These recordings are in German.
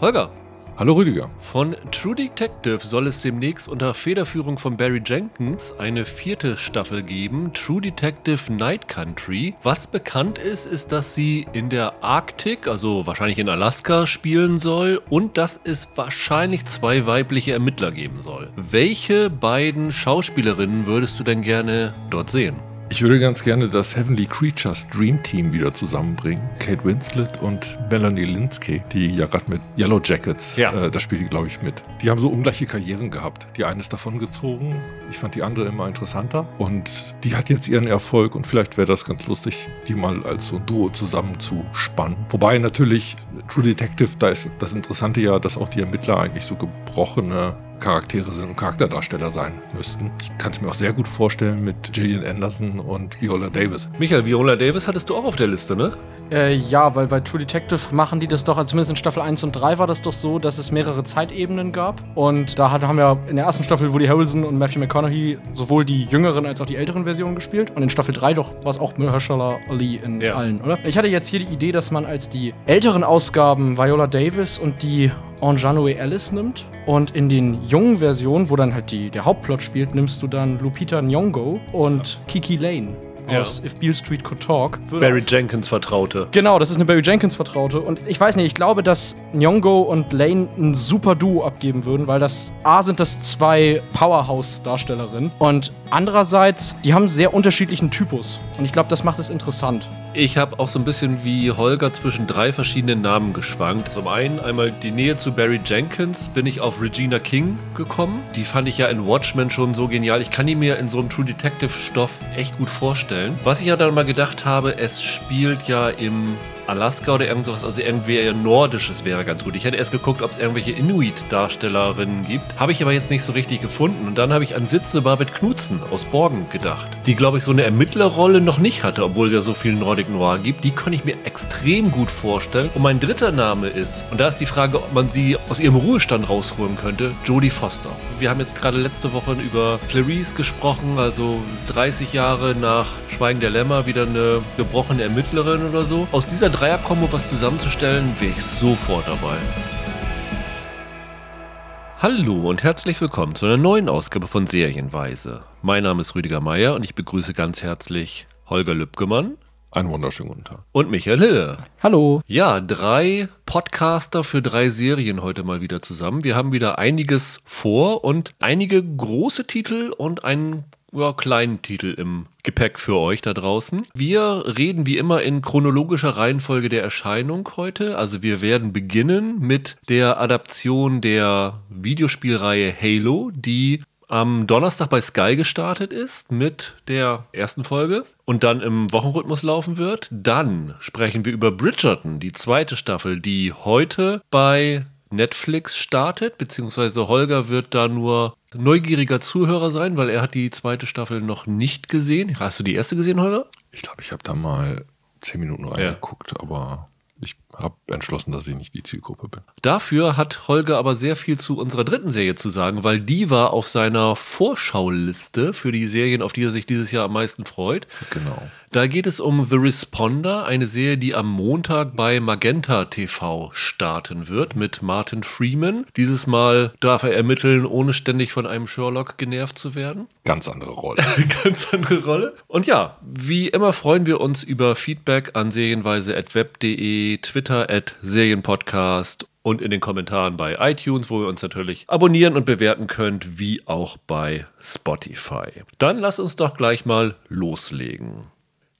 Holger, Hallo Rüdiger. von True Detective soll es demnächst unter Federführung von Barry Jenkins eine vierte Staffel geben, True Detective Night Country. Was bekannt ist, ist, dass sie in der Arktik, also wahrscheinlich in Alaska, spielen soll und dass es wahrscheinlich zwei weibliche Ermittler geben soll. Welche beiden Schauspielerinnen würdest du denn gerne dort sehen? Ich würde ganz gerne das Heavenly Creatures Dream Team wieder zusammenbringen. Kate Winslet und Melanie Linsky, die ja gerade mit Yellow Jackets, Ja. äh, da spielt die, glaube ich, mit. Die haben so ungleiche Karrieren gehabt. Die eine ist davon gezogen. Ich fand die andere immer interessanter. Und die hat jetzt ihren Erfolg und vielleicht wäre das ganz lustig, die mal als so ein Duo zusammenzuspannen. Wobei natürlich True Detective, da ist das Interessante ja, dass auch die Ermittler eigentlich so gebrochene Charaktere sind und Charakterdarsteller sein müssten. Ich kann es mir auch sehr gut vorstellen mit Gillian Anderson und Viola Davis. Michael, Viola Davis hattest du auch auf der Liste, ne? Äh, ja, weil bei True Detective machen die das doch, also zumindest in Staffel 1 und 3 war das doch so, dass es mehrere Zeitebenen gab. Und da hat, haben wir in der ersten Staffel Woody Harrelson und Matthew McConaughey sowohl die jüngeren als auch die älteren Versionen gespielt. Und in Staffel 3 doch war es auch Mahershala Ali in Ja. allen, oder? Ich hatte jetzt hier die Idee, dass man als die älteren Ausgaben Viola Davis und die Anjanue Alice nimmt. Und in den jungen Versionen, wo dann halt die, der Hauptplot spielt, nimmst du dann Lupita Nyong'o und Kiki Lane Ja. aus If Beale Street Could Talk. Barry Jenkins Vertraute. Genau, das ist eine Barry Jenkins Vertraute. Und ich weiß nicht, ich glaube, dass Nyong'o und Lane ein super Duo abgeben würden, weil das A sind das zwei Powerhouse-Darstellerinnen. Und andererseits, die haben einen sehr unterschiedlichen Typus. Und ich glaube, das macht es interessant. Ich habe auch so ein bisschen wie Holger zwischen drei verschiedenen Namen geschwankt. Zum einen einmal die Nähe zu Barry Jenkins, bin ich auf Regina King gekommen. Die fand ich ja in Watchmen schon so genial. Ich kann die mir in so einem True Detective Stoff echt gut vorstellen. Was ich ja dann mal gedacht habe, es spielt ja im Alaska oder irgend sowas, also irgendwie Nordisches wäre ganz gut. Ich hätte erst geguckt, ob es irgendwelche Inuit-Darstellerinnen gibt. Habe ich aber jetzt nicht so richtig gefunden. Und dann habe ich an Sitze Barbet Knutzen aus Borgen gedacht, die, glaube ich, so eine Ermittlerrolle noch nicht hatte, obwohl es ja so viel Nordic Noir gibt. Die kann ich mir extrem gut vorstellen. Und mein dritter Name ist, und da ist die Frage, ob man sie aus ihrem Ruhestand rausholen könnte, Jodie Foster. Wir haben jetzt gerade letzte Woche über Clarice gesprochen, also 30 Jahre nach Schweigen der Lämmer, wieder eine gebrochene Ermittlerin oder so. Aus dieser Dreierkombo was zusammenzustellen, wäre ich sofort dabei. Hallo und herzlich willkommen zu einer neuen Ausgabe von Serienweise. Mein Name ist Rüdiger Meier und ich begrüße ganz herzlich Holger Lübgemann Einen wunderschönen guten Tag. und Michael Hille. Hallo. Ja, drei Podcaster für drei Serien heute mal wieder zusammen. Wir haben wieder einiges vor und einige große Titel und einen ja, kleinen Titel im Gepäck für euch da draußen. Wir reden wie immer in chronologischer Reihenfolge der Erscheinung heute. Also wir werden beginnen mit der Adaption der Videospielreihe Halo, die am Donnerstag bei Sky gestartet ist mit der ersten Folge und dann im Wochenrhythmus laufen wird. Dann sprechen wir über Bridgerton, die zweite Staffel, die heute bei Netflix startet, beziehungsweise Holger wird da nur neugieriger Zuhörer sein, weil er hat die zweite Staffel noch nicht gesehen. Hast du die erste gesehen, Holger? Ich glaube, ich habe da mal zehn Minuten reingeguckt, aber ich habe entschlossen, dass ich nicht die Zielgruppe bin. Dafür hat Holger aber sehr viel zu unserer dritten Serie zu sagen, weil die war auf seiner Vorschauliste für die Serien, auf die er sich dieses Jahr am meisten freut. Genau. Da geht es um The Responder, eine Serie, die am Montag bei Magenta TV starten wird mit Martin Freeman. Dieses Mal darf er ermitteln, ohne ständig von einem Sherlock genervt zu werden. Ganz andere Rolle. Ganz andere Rolle. Und ja, wie immer freuen wir uns über Feedback an serienweise.web.de, Twitter at Serienpodcast und in den Kommentaren bei iTunes, wo ihr uns natürlich abonnieren und bewerten könnt, wie auch bei Spotify. Dann lasst uns doch gleich mal loslegen.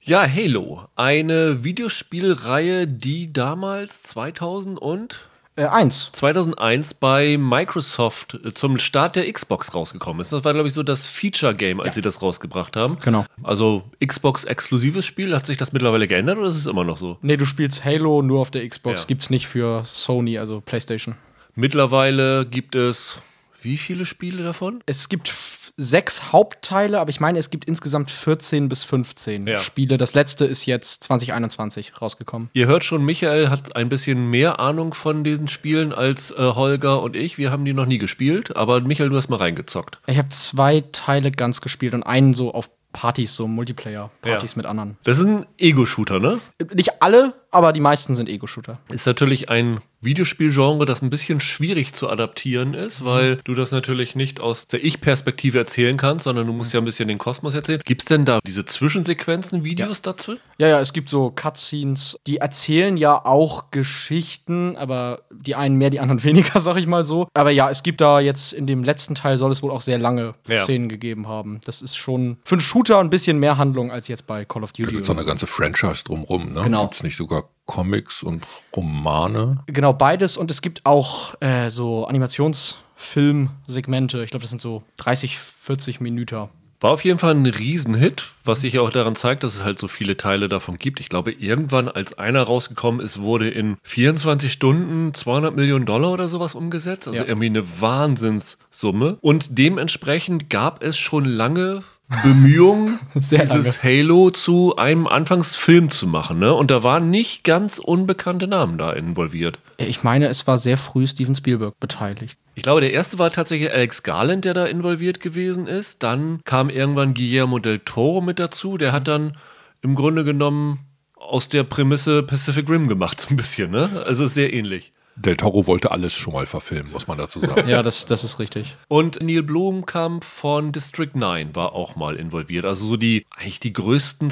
Ja, Halo, eine Videospielreihe, die damals 2000 und Äh, eins. 2001 bei Microsoft äh, zum Start der Xbox rausgekommen ist. Das war, glaube ich, so das Feature-Game, als sie das rausgebracht haben. Genau. Also Xbox-exklusives Spiel. Hat sich das mittlerweile geändert oder ist es immer noch so? Nee, du spielst Halo nur auf der Xbox. Ja. Gibt's nicht für Sony, also PlayStation. Mittlerweile gibt es wie viele Spiele davon? Es gibt sechs Hauptteile, aber ich meine, es gibt insgesamt 14 bis 15 Ja. Spiele. Das letzte ist jetzt 2021 rausgekommen. Ihr hört schon, Michael hat ein bisschen mehr Ahnung von diesen Spielen als äh, Holger und ich. Wir haben die noch nie gespielt, aber Michael, du hast mal reingezockt. Ich habe zwei Teile ganz gespielt und einen so auf Partys, so Multiplayer-Partys Ja. mit anderen. Das ist ein Ego-Shooter, ne? Nicht alle, aber die meisten sind Ego-Shooter. Ist natürlich ein Videospielgenre, das ein bisschen schwierig zu adaptieren ist, Mhm. weil du das natürlich nicht aus der Ich-Perspektive erzählen kannst, sondern du musst ja ein bisschen den Kosmos erzählen. Gibt es denn da diese Zwischensequenzen, Videos dazu? Ja, ja, es gibt so Cutscenes, die erzählen ja auch Geschichten, aber die einen mehr, die anderen weniger, sag ich mal so. Aber ja, es gibt da jetzt in dem letzten Teil soll es wohl auch sehr lange Ja. Szenen gegeben haben. Das ist schon für einen Shooter ein bisschen mehr Handlung als jetzt bei Call of Da Duty. gibt es eine ganze Franchise drumrum. Ne? Genau. Gibt es nicht sogar Comics und Romane? Genau, beides. Und es gibt auch äh, so Animationsfilmsegmente. Ich glaube, das sind so 30, 40 Minuten. War auf jeden Fall ein Riesenhit, was sich auch daran zeigt, dass es halt so viele Teile davon gibt. Ich glaube, irgendwann, als einer rausgekommen ist, wurde in 24 Stunden 200 Millionen Dollar oder sowas umgesetzt. Also Ja. irgendwie eine Wahnsinnssumme. Und dementsprechend gab es schon lange Bemühungen, Sehr dieses Halo zu einem Anfangsfilm zu machen. Ne? Und da waren nicht ganz unbekannte Namen da involviert. Ich meine, es war sehr früh Steven Spielberg beteiligt. Ich glaube, der erste war tatsächlich Alex Garland, der da involviert gewesen ist. Dann kam irgendwann Guillermo del Toro mit dazu. Der hat dann im Grunde genommen aus der Prämisse Pacific Rim gemacht, so ein bisschen. Ne? Also sehr ähnlich. Del Toro wollte alles schon mal verfilmen, muss man dazu sagen. Ja, das, das ist richtig. Und Neil Blomkamp von District 9 war auch mal involviert. Also so die, eigentlich die größten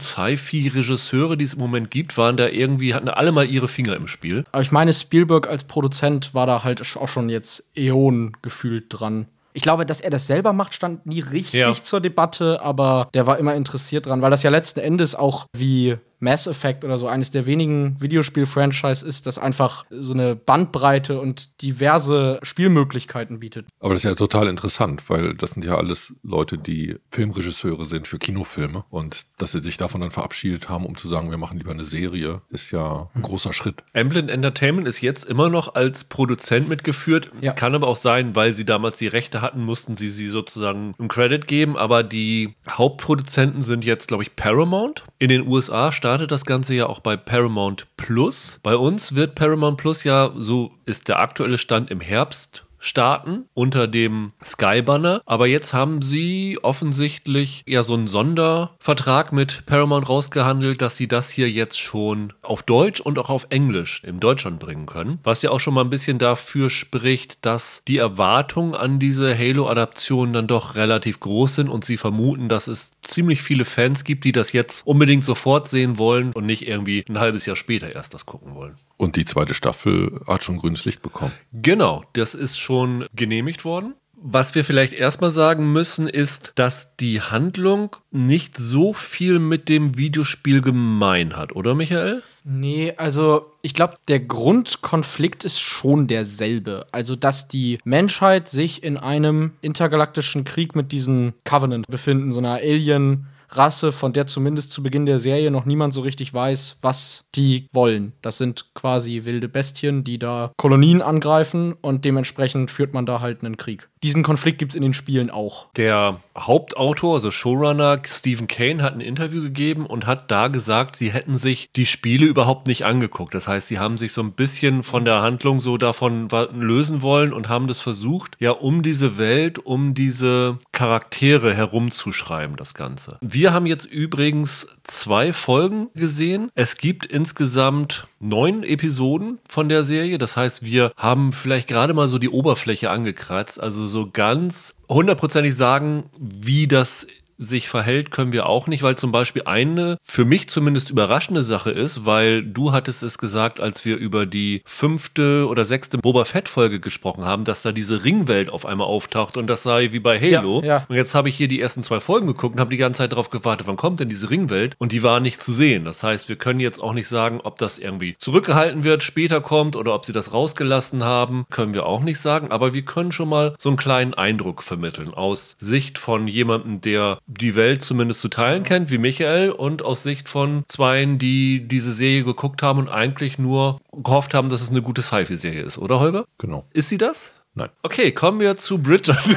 Sci-Fi-Regisseure, die es im Moment gibt, waren da irgendwie, hatten alle mal ihre Finger im Spiel. Aber ich meine, Spielberg als Produzent war da halt auch schon jetzt Äonen gefühlt dran. Ich glaube, dass er das selber macht, stand nie richtig Ja. zur Debatte, aber der war immer interessiert dran, weil das ja letzten Endes auch wie Mass Effect oder so eines der wenigen Videospiel-Franchise ist, das einfach so eine Bandbreite und diverse Spielmöglichkeiten bietet. Aber das ist ja total interessant, weil das sind ja alles Leute, die Filmregisseure sind für Kinofilme. Und dass sie sich davon dann verabschiedet haben, um zu sagen, wir machen lieber eine Serie, ist ja ein großer Schritt. Amblin Entertainment ist jetzt immer noch als Produzent mitgeführt. Ja. Kann aber auch sein, weil sie damals die Rechte hatten, mussten sie sie sozusagen im Credit geben. Aber die Hauptproduzenten sind jetzt, glaube ich, Paramount. In den USA startet das Ganze ja auch bei Paramount Plus. Bei uns wird Paramount Plus ja, so ist der aktuelle Stand im Herbst starten unter dem Sky Banner. Aber jetzt haben sie offensichtlich ja so einen Sondervertrag mit Paramount rausgehandelt, dass sie das hier jetzt schon auf Deutsch und auch auf Englisch in Deutschland bringen können. Was ja auch schon mal ein bisschen dafür spricht, dass die Erwartungen an diese Halo-Adaption dann doch relativ groß sind und sie vermuten, dass es ziemlich viele Fans gibt, die das jetzt unbedingt sofort sehen wollen und nicht irgendwie ein halbes Jahr später erst das gucken wollen. Und die zweite Staffel hat schon grünes Licht bekommen. Genau, das ist schon genehmigt worden. Was wir vielleicht erstmal sagen müssen, ist, dass die Handlung nicht so viel mit dem Videospiel gemein hat, oder Michael? Nee, also ich glaube, der Grundkonflikt ist schon derselbe. Also, dass die Menschheit sich in einem intergalaktischen Krieg mit diesen Covenant befinden, so einer Alien. Rasse, von der zumindest zu Beginn der Serie noch niemand so richtig weiß, was die wollen. Das sind quasi wilde Bestien, die da Kolonien angreifen und dementsprechend führt man da halt einen Krieg. Diesen Konflikt gibt es in den Spielen auch. Der Hauptautor, also Showrunner Stephen Kane, hat ein Interview gegeben und hat da gesagt, sie hätten sich die Spiele überhaupt nicht angeguckt. Das heißt, sie haben sich so ein bisschen von der Handlung so davon lösen wollen und haben das versucht, ja, um diese Welt, um diese Charaktere herumzuschreiben, das Ganze. Wir haben jetzt übrigens zwei Folgen gesehen. Es gibt insgesamt neun Episoden von der Serie. Das heißt, wir haben vielleicht gerade mal so die Oberfläche angekratzt. Also so ganz hundertprozentig sagen, wie das sich verhält, können wir auch nicht, weil zum Beispiel eine für mich zumindest überraschende Sache ist, weil du hattest es gesagt, als wir über die fünfte oder sechste Boba Fett-Folge gesprochen haben, dass da diese Ringwelt auf einmal auftaucht und das sei wie bei Halo. Ja, ja. Und jetzt habe ich hier die ersten zwei Folgen geguckt und habe die ganze Zeit darauf gewartet, wann kommt denn diese Ringwelt? Und die war nicht zu sehen. Das heißt, wir können jetzt auch nicht sagen, ob das irgendwie zurückgehalten wird, später kommt oder ob sie das rausgelassen haben, können wir auch nicht sagen. Aber wir können schon mal so einen kleinen Eindruck vermitteln aus Sicht von jemandem, der die Welt zumindest zu teilen kennt, wie Michael, und aus Sicht von Zweien, die diese Serie geguckt haben und eigentlich nur gehofft haben, dass es eine gute Sci-Fi-Serie ist, oder Holger? Genau. Ist sie das? Nein. Okay, kommen wir zu Bridget.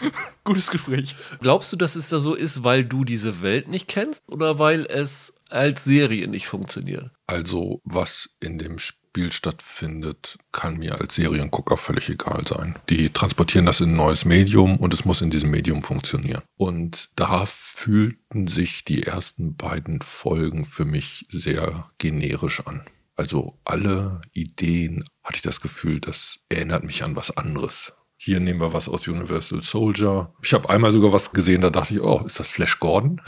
Gutes Gespräch. Glaubst du, dass es da so ist, weil du diese Welt nicht kennst oder weil es als Serie nicht funktioniert. Also, was in dem Spiel stattfindet, kann mir als Seriengucker völlig egal sein. Die transportieren das in ein neues Medium und es muss in diesem Medium funktionieren. Und da fühlten sich die ersten beiden Folgen für mich sehr generisch an. Also alle Ideen hatte ich das Gefühl, das erinnert mich an was anderes. Hier nehmen wir was aus Universal Soldier. Ich habe einmal sogar was gesehen, da dachte ich, oh, ist das Flash Gordon?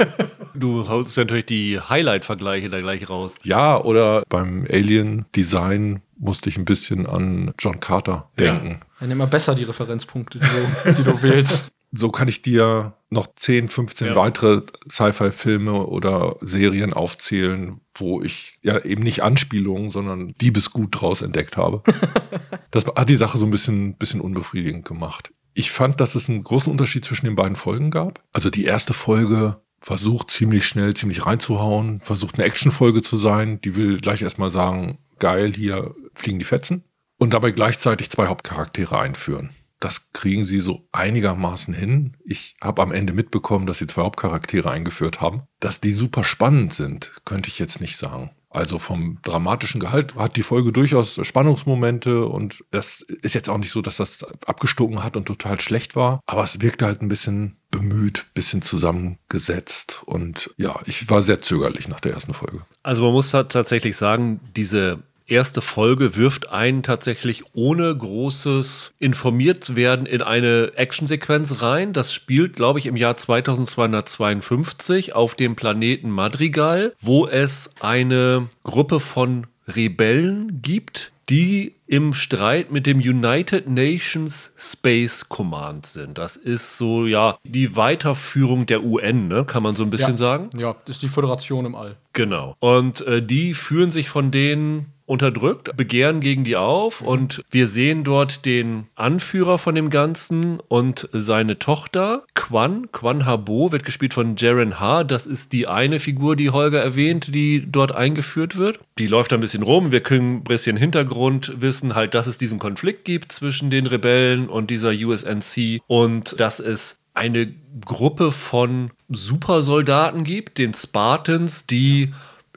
du haust natürlich die Highlight-Vergleiche da gleich raus. Ja, oder beim Alien-Design musste ich ein bisschen an John Carter denken. Ja. Dann immer besser die Referenzpunkte, die du, die du wählst. So kann ich dir noch 10, 15 ja. weitere Sci-Fi-Filme oder Serien aufzählen, wo ich ja eben nicht Anspielungen, sondern Diebesgut draus entdeckt habe. das hat die Sache so ein bisschen, bisschen unbefriedigend gemacht. Ich fand, dass es einen großen Unterschied zwischen den beiden Folgen gab. Also die erste Folge versucht ziemlich schnell, ziemlich reinzuhauen, versucht eine Actionfolge zu sein. Die will gleich erstmal sagen, geil, hier fliegen die Fetzen. Und dabei gleichzeitig zwei Hauptcharaktere einführen. Das kriegen sie so einigermaßen hin. Ich habe am Ende mitbekommen, dass sie zwei Hauptcharaktere eingeführt haben. Dass die super spannend sind, könnte ich jetzt nicht sagen. Also vom dramatischen Gehalt hat die Folge durchaus Spannungsmomente und es ist jetzt auch nicht so, dass das abgestoken hat und total schlecht war, aber es wirkte halt ein bisschen bemüht, bisschen zusammengesetzt und ja, ich war sehr zögerlich nach der ersten Folge. Also man muss tatsächlich sagen, diese erste Folge wirft einen tatsächlich ohne großes informiert werden in eine Actionsequenz rein. Das spielt, glaube ich, im Jahr 2252 auf dem Planeten Madrigal, wo es eine Gruppe von Rebellen gibt, die im Streit mit dem United Nations Space Command sind. Das ist so, ja, die Weiterführung der UN, ne? kann man so ein bisschen ja. sagen. Ja, das ist die Föderation im All. Genau. Und äh, die führen sich von denen unterdrückt, begehren gegen die auf mhm. und wir sehen dort den Anführer von dem Ganzen und seine Tochter, Quan. Quan Habo wird gespielt von Jaren Ha. Das ist die eine Figur, die Holger erwähnt, die dort eingeführt wird. Die läuft ein bisschen rum. Wir können ein bisschen Hintergrund wissen, halt, dass es diesen Konflikt gibt zwischen den Rebellen und dieser USNC und dass es eine Gruppe von Supersoldaten gibt, den Spartans, die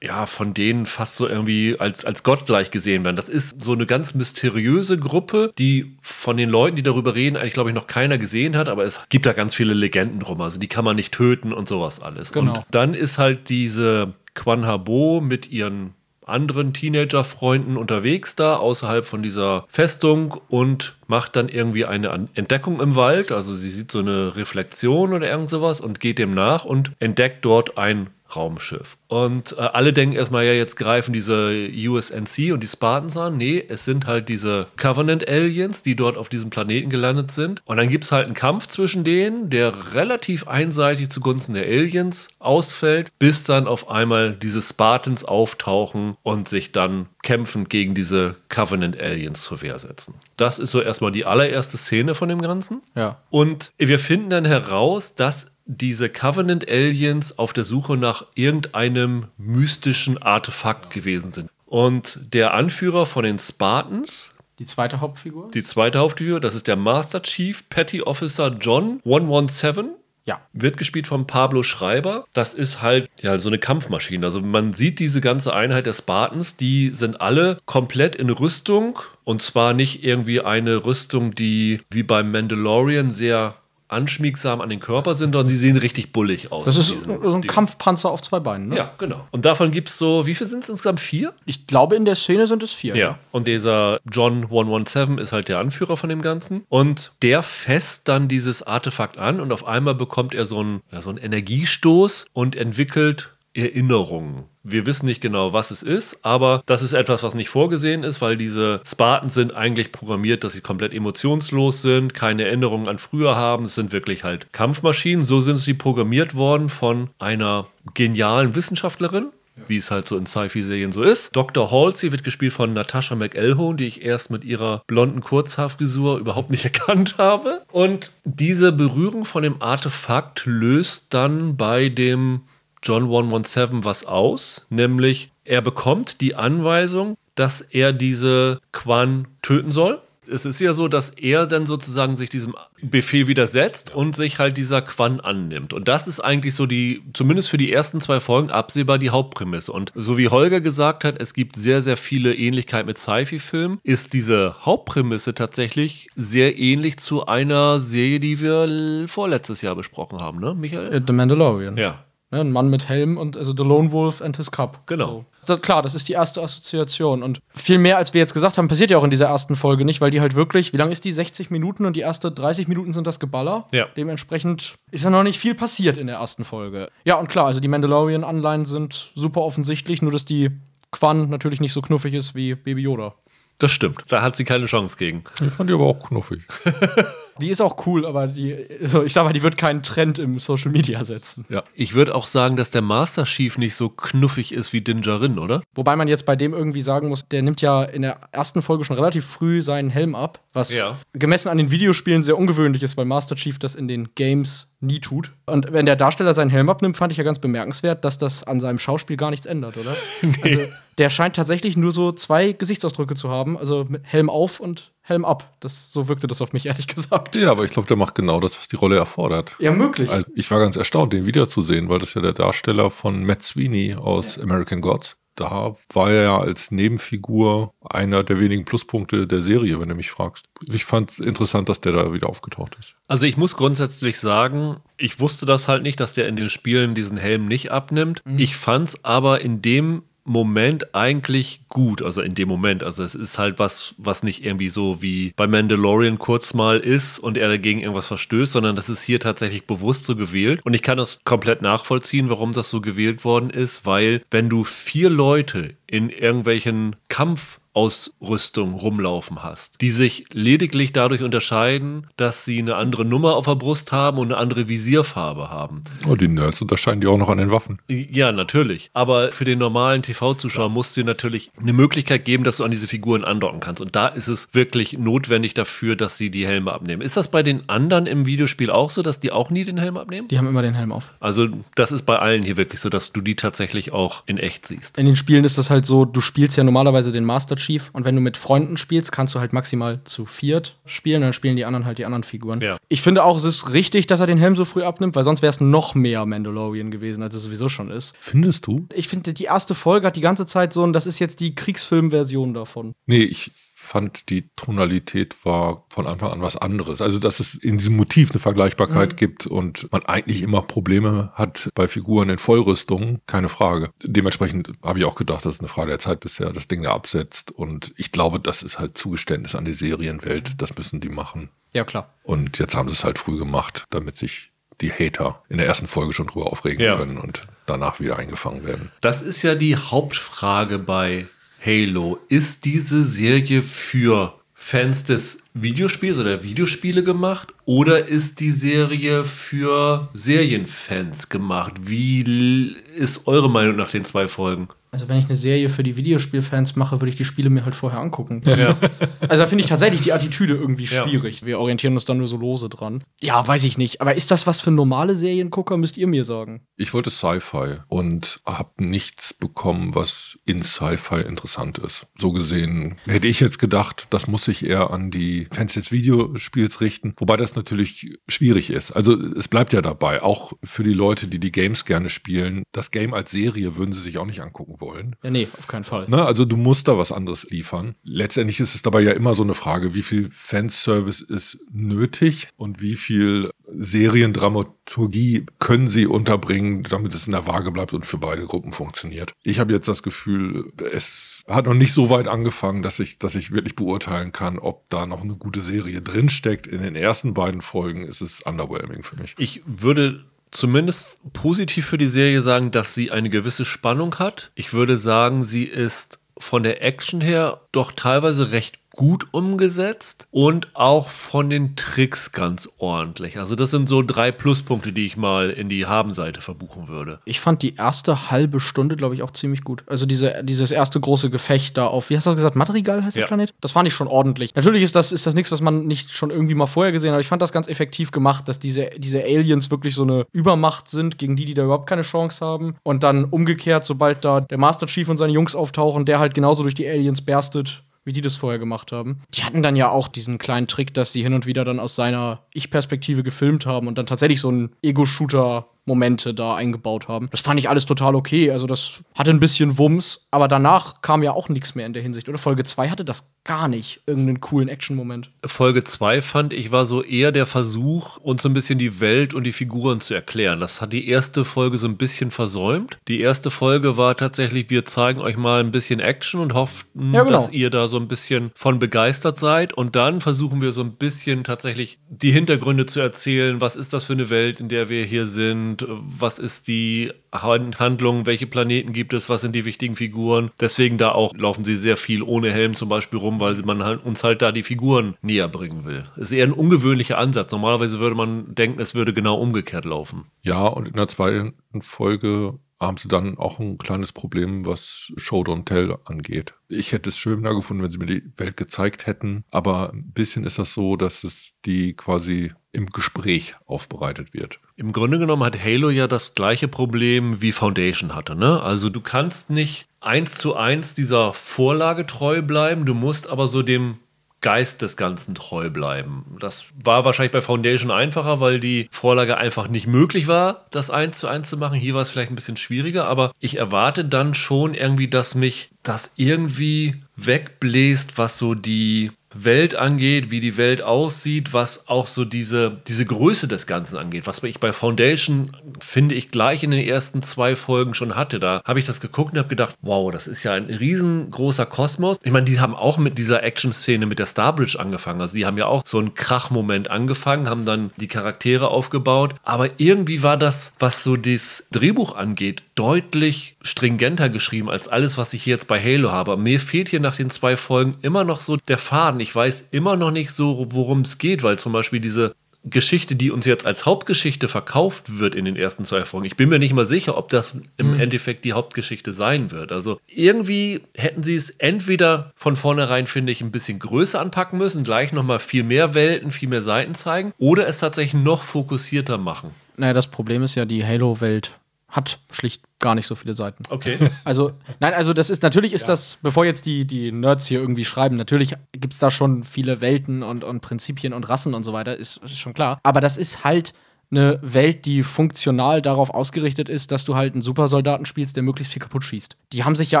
ja, von denen fast so irgendwie als, als gottgleich gesehen werden. Das ist so eine ganz mysteriöse Gruppe, die von den Leuten, die darüber reden, eigentlich, glaube ich, noch keiner gesehen hat, aber es gibt da ganz viele Legenden drum. Also die kann man nicht töten und sowas alles. Genau. Und dann ist halt diese Quan Habo mit ihren anderen Teenager-Freunden unterwegs da, außerhalb von dieser Festung und macht dann irgendwie eine Entdeckung im Wald. Also sie sieht so eine Reflexion oder irgend sowas und geht dem nach und entdeckt dort ein Raumschiff. Und äh, alle denken erstmal, ja, jetzt greifen diese USNC und die Spartans an. Nee, es sind halt diese Covenant Aliens, die dort auf diesem Planeten gelandet sind. Und dann gibt es halt einen Kampf zwischen denen, der relativ einseitig zugunsten der Aliens ausfällt, bis dann auf einmal diese Spartans auftauchen und sich dann kämpfend gegen diese Covenant Aliens zur Wehr setzen. Das ist so erstmal die allererste Szene von dem Ganzen. Ja. Und wir finden dann heraus, dass diese Covenant Aliens auf der Suche nach irgendeinem mystischen Artefakt gewesen sind. Und der Anführer von den Spartans, die zweite Hauptfigur? Die zweite Hauptfigur, das ist der Master Chief Petty Officer John 117. Ja. Wird gespielt von Pablo Schreiber. Das ist halt ja so eine Kampfmaschine. Also man sieht diese ganze Einheit der Spartans, die sind alle komplett in Rüstung. Und zwar nicht irgendwie eine Rüstung, die wie beim Mandalorian sehr anschmiegsam an den Körper sind, sondern die sehen richtig bullig aus. Das ist so ein. Kampfpanzer auf zwei Beinen, ne? Ja, genau. Und davon gibt es so, wie viel sind es insgesamt? Vier? Ich glaube, in der Szene sind es vier. Ja. Und dieser John 117 ist halt der Anführer von dem Ganzen. Und der fässt dann dieses Artefakt an und auf einmal bekommt er so einen, ja, so einen Energiestoß und entwickelt Erinnerungen. Wir wissen nicht genau, was es ist, aber das ist etwas, was nicht vorgesehen ist, weil diese Spartans sind eigentlich programmiert, dass sie komplett emotionslos sind, keine Erinnerungen an früher haben. Es sind wirklich halt Kampfmaschinen. So sind sie programmiert worden von einer genialen Wissenschaftlerin, wie es halt so in Sci-Fi-Serien so ist. Dr. Halsey wird gespielt von Natasha McElhone, die ich erst mit ihrer blonden Kurzhaarfrisur überhaupt nicht erkannt habe. Und diese Berührung von dem Artefakt löst dann bei dem John 117 was aus, nämlich er bekommt die Anweisung, dass er diese Quan töten soll. Es ist ja so, dass er dann sozusagen sich diesem Befehl widersetzt und sich halt dieser Quan annimmt. Und das ist eigentlich so die, zumindest für die ersten zwei Folgen absehbar die Hauptprämisse. Und so wie Holger gesagt hat, es gibt sehr, sehr viele Ähnlichkeiten mit Sci-Fi-Filmen, ist diese Hauptprämisse tatsächlich sehr ähnlich zu einer Serie, die wir vorletztes Jahr besprochen haben, ne, Michael? The Mandalorian. Ja. Ne, Ein Mann mit Helm und also The Lone Wolf and his Cup. Genau. So. Das, klar, das ist die erste Assoziation. Und viel mehr, als wir jetzt gesagt haben, passiert ja auch in dieser ersten Folge nicht, weil die halt wirklich, wie lang ist die? 60 Minuten und die erste 30 Minuten sind das Geballer. Ja. Dementsprechend ist ja noch nicht viel passiert in der ersten Folge. Ja, und klar, also die Mandalorian-Anleihen sind super offensichtlich, nur dass die Quan natürlich nicht so knuffig ist wie Baby Yoda. Das stimmt. Da hat sie keine Chance gegen. Ich fand die aber auch knuffig. Die ist auch cool, aber die, also ich sag mal, die wird keinen Trend im Social Media setzen. Ja. Ich würde auch sagen, dass der Master Chief nicht so knuffig ist wie Din Djarin, oder? Wobei man jetzt bei dem irgendwie sagen muss, der nimmt ja in der ersten Folge schon relativ früh seinen Helm ab, was Ja. gemessen an den Videospielen sehr ungewöhnlich ist, weil Master Chief das in den Games nie tut. Und wenn der Darsteller seinen Helm abnimmt, fand ich ja ganz bemerkenswert, dass das an seinem Schauspiel gar nichts ändert, oder? Also, der scheint tatsächlich nur so zwei Gesichtsausdrücke zu haben, also mit Helm auf und Helm ab. Das, so wirkte das auf mich, ehrlich gesagt. Ja, aber ich glaube, der macht genau das, was die Rolle erfordert. Ja, möglich. Also ich war ganz erstaunt, den wiederzusehen, weil das ja der Darsteller von Matt Sweeney aus American Gods. Da war er ja als Nebenfigur einer der wenigen Pluspunkte der Serie, wenn du mich fragst. Ich fand es interessant, dass der da wieder aufgetaucht ist. Also ich muss grundsätzlich sagen, ich wusste das halt nicht, dass der in den Spielen diesen Helm nicht abnimmt. Ich fand's aber in dem Moment eigentlich gut, also in dem Moment. Also es ist halt was, was nicht irgendwie so wie bei Mandalorian kurz mal ist und er dagegen irgendwas verstößt, sondern das ist hier tatsächlich bewusst so gewählt. Und ich kann das komplett nachvollziehen, warum das so gewählt worden ist, weil wenn du vier Leute in irgendwelchen Kampf Ausrüstung rumlaufen hast, die sich lediglich dadurch unterscheiden, dass sie eine andere Nummer auf der Brust haben und eine andere Visierfarbe haben. Oh, die Nerds unterscheiden die auch noch an den Waffen. Ja, natürlich. Aber für den normalen TV-Zuschauer musst du dir natürlich eine Möglichkeit geben, dass du an diese Figuren andocken kannst. Und da ist es wirklich notwendig dafür, dass sie die Helme abnehmen. Ist das bei den anderen im Videospiel auch so, dass die auch nie den Helm abnehmen? Die haben immer den Helm auf. Also, das ist bei allen hier wirklich so, dass du die tatsächlich auch in echt siehst. In den Spielen ist das halt so, du spielst ja normalerweise den Master Chief und wenn du mit Freunden spielst, kannst du halt maximal zu viert spielen, dann spielen die anderen halt die anderen Figuren. Ja. Ich finde auch, es ist richtig, dass er den Helm so früh abnimmt, weil sonst wäre es noch mehr Mandalorian gewesen, als es sowieso schon ist. Findest du? Ich finde, die erste Folge hat die ganze Zeit so ein, das ist jetzt die Kriegsfilm-Version davon. Nee, ich fand, die Tonalität war von Anfang an was anderes. Also, dass es in diesem Motiv eine Vergleichbarkeit gibt und man eigentlich immer Probleme hat bei Figuren in Vollrüstung, keine Frage. Dementsprechend habe ich auch gedacht, das ist eine Frage der Zeit, bis er das Ding da absetzt. Und ich glaube, das ist halt Zugeständnis an die Serienwelt. Das müssen die machen. Ja, klar. Und jetzt haben sie es halt früh gemacht, damit sich die Hater in der ersten Folge schon drüber aufregen Ja. können und danach wieder eingefangen werden. Das ist ja die Hauptfrage bei Halo. Ist diese Serie für Fans des Videospiels oder Videospiele gemacht oder ist die Serie für Serienfans gemacht? Wie ist eure Meinung nach den zwei Folgen? Also, wenn ich eine Serie für die Videospielfans mache, würde ich die Spiele mir halt vorher angucken. Ja. Also da finde ich tatsächlich die Attitüde irgendwie Ja. schwierig. Wir orientieren uns dann nur so lose dran. Ja, weiß ich nicht. Aber ist das was für normale Seriengucker, müsst ihr mir sagen. Ich wollte Sci-Fi und habe nichts bekommen, was in Sci-Fi interessant ist. So gesehen hätte ich jetzt gedacht, das muss sich eher an die Fans des Videospiels richten, wobei das natürlich schwierig ist. Also es bleibt ja dabei, auch für die Leute, die die Games gerne spielen, das Game als Serie würden sie sich auch nicht angucken wollen. Ja, nee, auf keinen Fall. Ne, also du musst da was anderes liefern. Letztendlich ist es dabei ja immer so eine Frage, wie viel Fanservice ist nötig und wie viel Seriendramaturgie können sie unterbringen, damit es in der Waage bleibt und für beide Gruppen funktioniert. Ich habe jetzt das Gefühl, es hat noch nicht so weit angefangen, dass ich, dass ich wirklich beurteilen kann, ob da noch eine gute Serie drinsteckt. In den ersten beiden Folgen ist es underwhelming für mich. Ich würde zumindest positiv für die Serie sagen, dass sie eine gewisse Spannung hat. Ich würde sagen, sie ist von der Action her doch teilweise recht gut umgesetzt und auch von den Tricks ganz ordentlich. Also das sind so drei Pluspunkte, die ich mal in die Habenseite verbuchen würde. Ich fand die erste halbe Stunde, glaube ich, auch ziemlich gut. Also diese, dieses erste große Gefecht da auf, wie hast du das gesagt, Madrigal heißt der Ja. Planet? Das fand ich schon ordentlich. Natürlich ist das, ist das nichts, was man nicht schon irgendwie mal vorher gesehen hat, aber ich fand das ganz effektiv gemacht, dass diese, diese Aliens wirklich so eine Übermacht sind, gegen die, die da überhaupt keine Chance haben. Und dann umgekehrt, sobald da der Master Chief und seine Jungs auftauchen, der halt genauso durch die Aliens berstet wie die das vorher gemacht haben. Die hatten dann ja auch diesen kleinen Trick, dass sie hin und wieder dann aus seiner Ich-Perspektive gefilmt haben und dann tatsächlich so einen Ego-Shooter Momente da eingebaut haben. Das fand ich alles total okay. Also das hatte ein bisschen Wumms, aber danach kam ja auch nichts mehr in der Hinsicht. Oder Folge 2 hatte das gar nicht, irgendeinen coolen Action-Moment. Folge 2 fand ich war so eher der Versuch, uns so ein bisschen die Welt und die Figuren zu erklären. Das hat die erste Folge so ein bisschen versäumt. Die erste Folge war tatsächlich, wir zeigen euch mal ein bisschen Action und hofften, ja, genau. dass ihr da so ein bisschen von begeistert seid. Und dann versuchen wir so ein bisschen tatsächlich die Hintergründe zu erzählen. Was ist das für eine Welt, in der wir hier sind? Und was ist die Handlung, welche Planeten gibt es, was sind die wichtigen Figuren. Deswegen da auch laufen sie sehr viel ohne Helm zum Beispiel rum, weil man halt, uns halt da die Figuren näher bringen will. Ist eher ein ungewöhnlicher Ansatz. Normalerweise würde man denken, es würde genau umgekehrt laufen. Ja, und in der zweiten Folge haben sie dann auch ein kleines Problem, was Show Don't Tell angeht. Ich hätte es schöner gefunden, wenn sie mir die Welt gezeigt hätten, aber ein bisschen ist das so, dass es die quasi im Gespräch aufbereitet wird. Im Grunde genommen hat Halo ja das gleiche Problem wie Foundation hatte. Ne? Also du kannst nicht eins zu eins dieser Vorlage treu bleiben, du musst aber so dem Geist des Ganzen treu bleiben. Das war wahrscheinlich bei Foundation einfacher, weil die Vorlage einfach nicht möglich war, das eins zu eins zu machen. Hier war es vielleicht ein bisschen schwieriger, aber ich erwarte dann schon irgendwie, dass mich das irgendwie wegbläst, was so die Welt angeht, wie die Welt aussieht, was auch so diese, diese Größe des Ganzen angeht. Was ich bei Foundation, finde ich, gleich in den ersten zwei Folgen schon hatte. Da habe ich das geguckt und habe gedacht, wow, das ist ja ein riesengroßer Kosmos. Ich meine, die haben auch mit dieser Action-Szene mit der Starbridge angefangen. Also die haben ja auch so einen Krachmoment angefangen, haben dann die Charaktere aufgebaut. Aber irgendwie war das, was so das Drehbuch angeht, deutlich stringenter geschrieben als alles, was ich hier jetzt bei Halo habe. Mir fehlt hier nach den zwei Folgen immer noch so der Faden ich weiß immer noch nicht so, worum es geht, weil zum Beispiel diese Geschichte, die uns jetzt als Hauptgeschichte verkauft wird in den ersten zwei Folgen. Ich bin mir nicht mal sicher, ob das im mhm. Endeffekt die Hauptgeschichte sein wird. Also irgendwie hätten sie es entweder von vornherein, finde ich, ein bisschen größer anpacken müssen, gleich nochmal viel mehr Welten, viel mehr Seiten zeigen, oder es tatsächlich noch fokussierter machen. Naja, das Problem ist ja, die Halo-Welt hat schlicht gar nicht so viele Seiten. Okay. Also, nein, also das ist, natürlich ist ja. das, bevor jetzt die, die Nerds hier irgendwie schreiben, natürlich gibt es da schon viele Welten und, und Prinzipien und Rassen und so weiter, ist, ist schon klar. Aber das ist halt eine Welt, die funktional darauf ausgerichtet ist, dass du halt einen Supersoldaten spielst, der möglichst viel kaputt schießt. Die haben sich ja,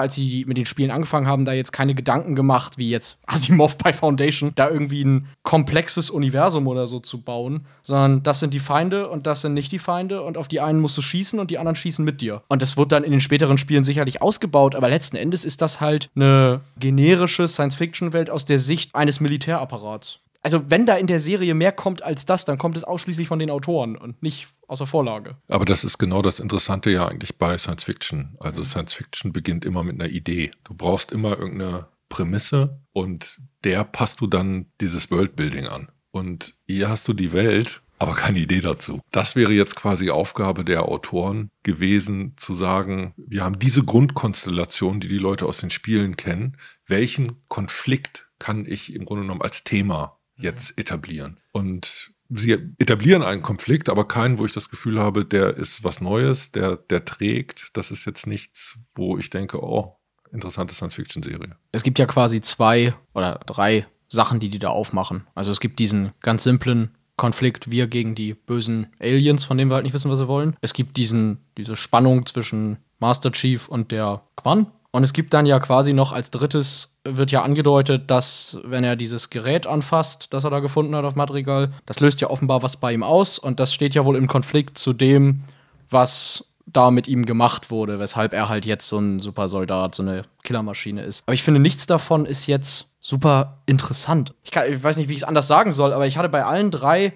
als sie mit den Spielen angefangen haben, da jetzt keine Gedanken gemacht, wie jetzt Asimov bei Foundation, da irgendwie ein komplexes Universum oder so zu bauen, sondern das sind die Feinde und das sind nicht die Feinde und auf die einen musst du schießen und die anderen schießen mit dir. Und das wird dann in den späteren Spielen sicherlich ausgebaut, aber letzten Endes ist das halt eine generische Science-Fiction-Welt aus der Sicht eines Militärapparats also wenn da in der Serie mehr kommt als das, dann kommt es ausschließlich von den Autoren und nicht aus der Vorlage. Aber das ist genau das Interessante ja eigentlich bei Science Fiction. Also Science Fiction beginnt immer mit einer Idee. Du brauchst immer irgendeine Prämisse und der passt du dann dieses Worldbuilding an. Und hier hast du die Welt, aber keine Idee dazu. Das wäre jetzt quasi Aufgabe der Autoren gewesen, zu sagen, wir haben diese Grundkonstellation, die die Leute aus den Spielen kennen. Welchen Konflikt kann ich im Grunde genommen als Thema jetzt etablieren. Und sie etablieren einen Konflikt, aber keinen, wo ich das Gefühl habe, der ist was Neues, der, der trägt. Das ist jetzt nichts, wo ich denke, oh, interessante Science-Fiction-Serie. Es gibt ja quasi zwei oder drei Sachen, die die da aufmachen. Also es gibt diesen ganz simplen Konflikt, wir gegen die bösen Aliens, von denen wir halt nicht wissen, was sie wollen. Es gibt diesen, diese Spannung zwischen Master Chief und der Quan. Und es gibt dann ja quasi noch als drittes wird ja angedeutet, dass wenn er dieses Gerät anfasst, das er da gefunden hat auf Madrigal, das löst ja offenbar was bei ihm aus und das steht ja wohl im Konflikt zu dem, was da mit ihm gemacht wurde, weshalb er halt jetzt so ein Supersoldat, so eine Killermaschine ist. Aber ich finde, nichts davon ist jetzt super interessant. Ich, kann, ich weiß nicht, wie ich es anders sagen soll, aber ich hatte bei allen drei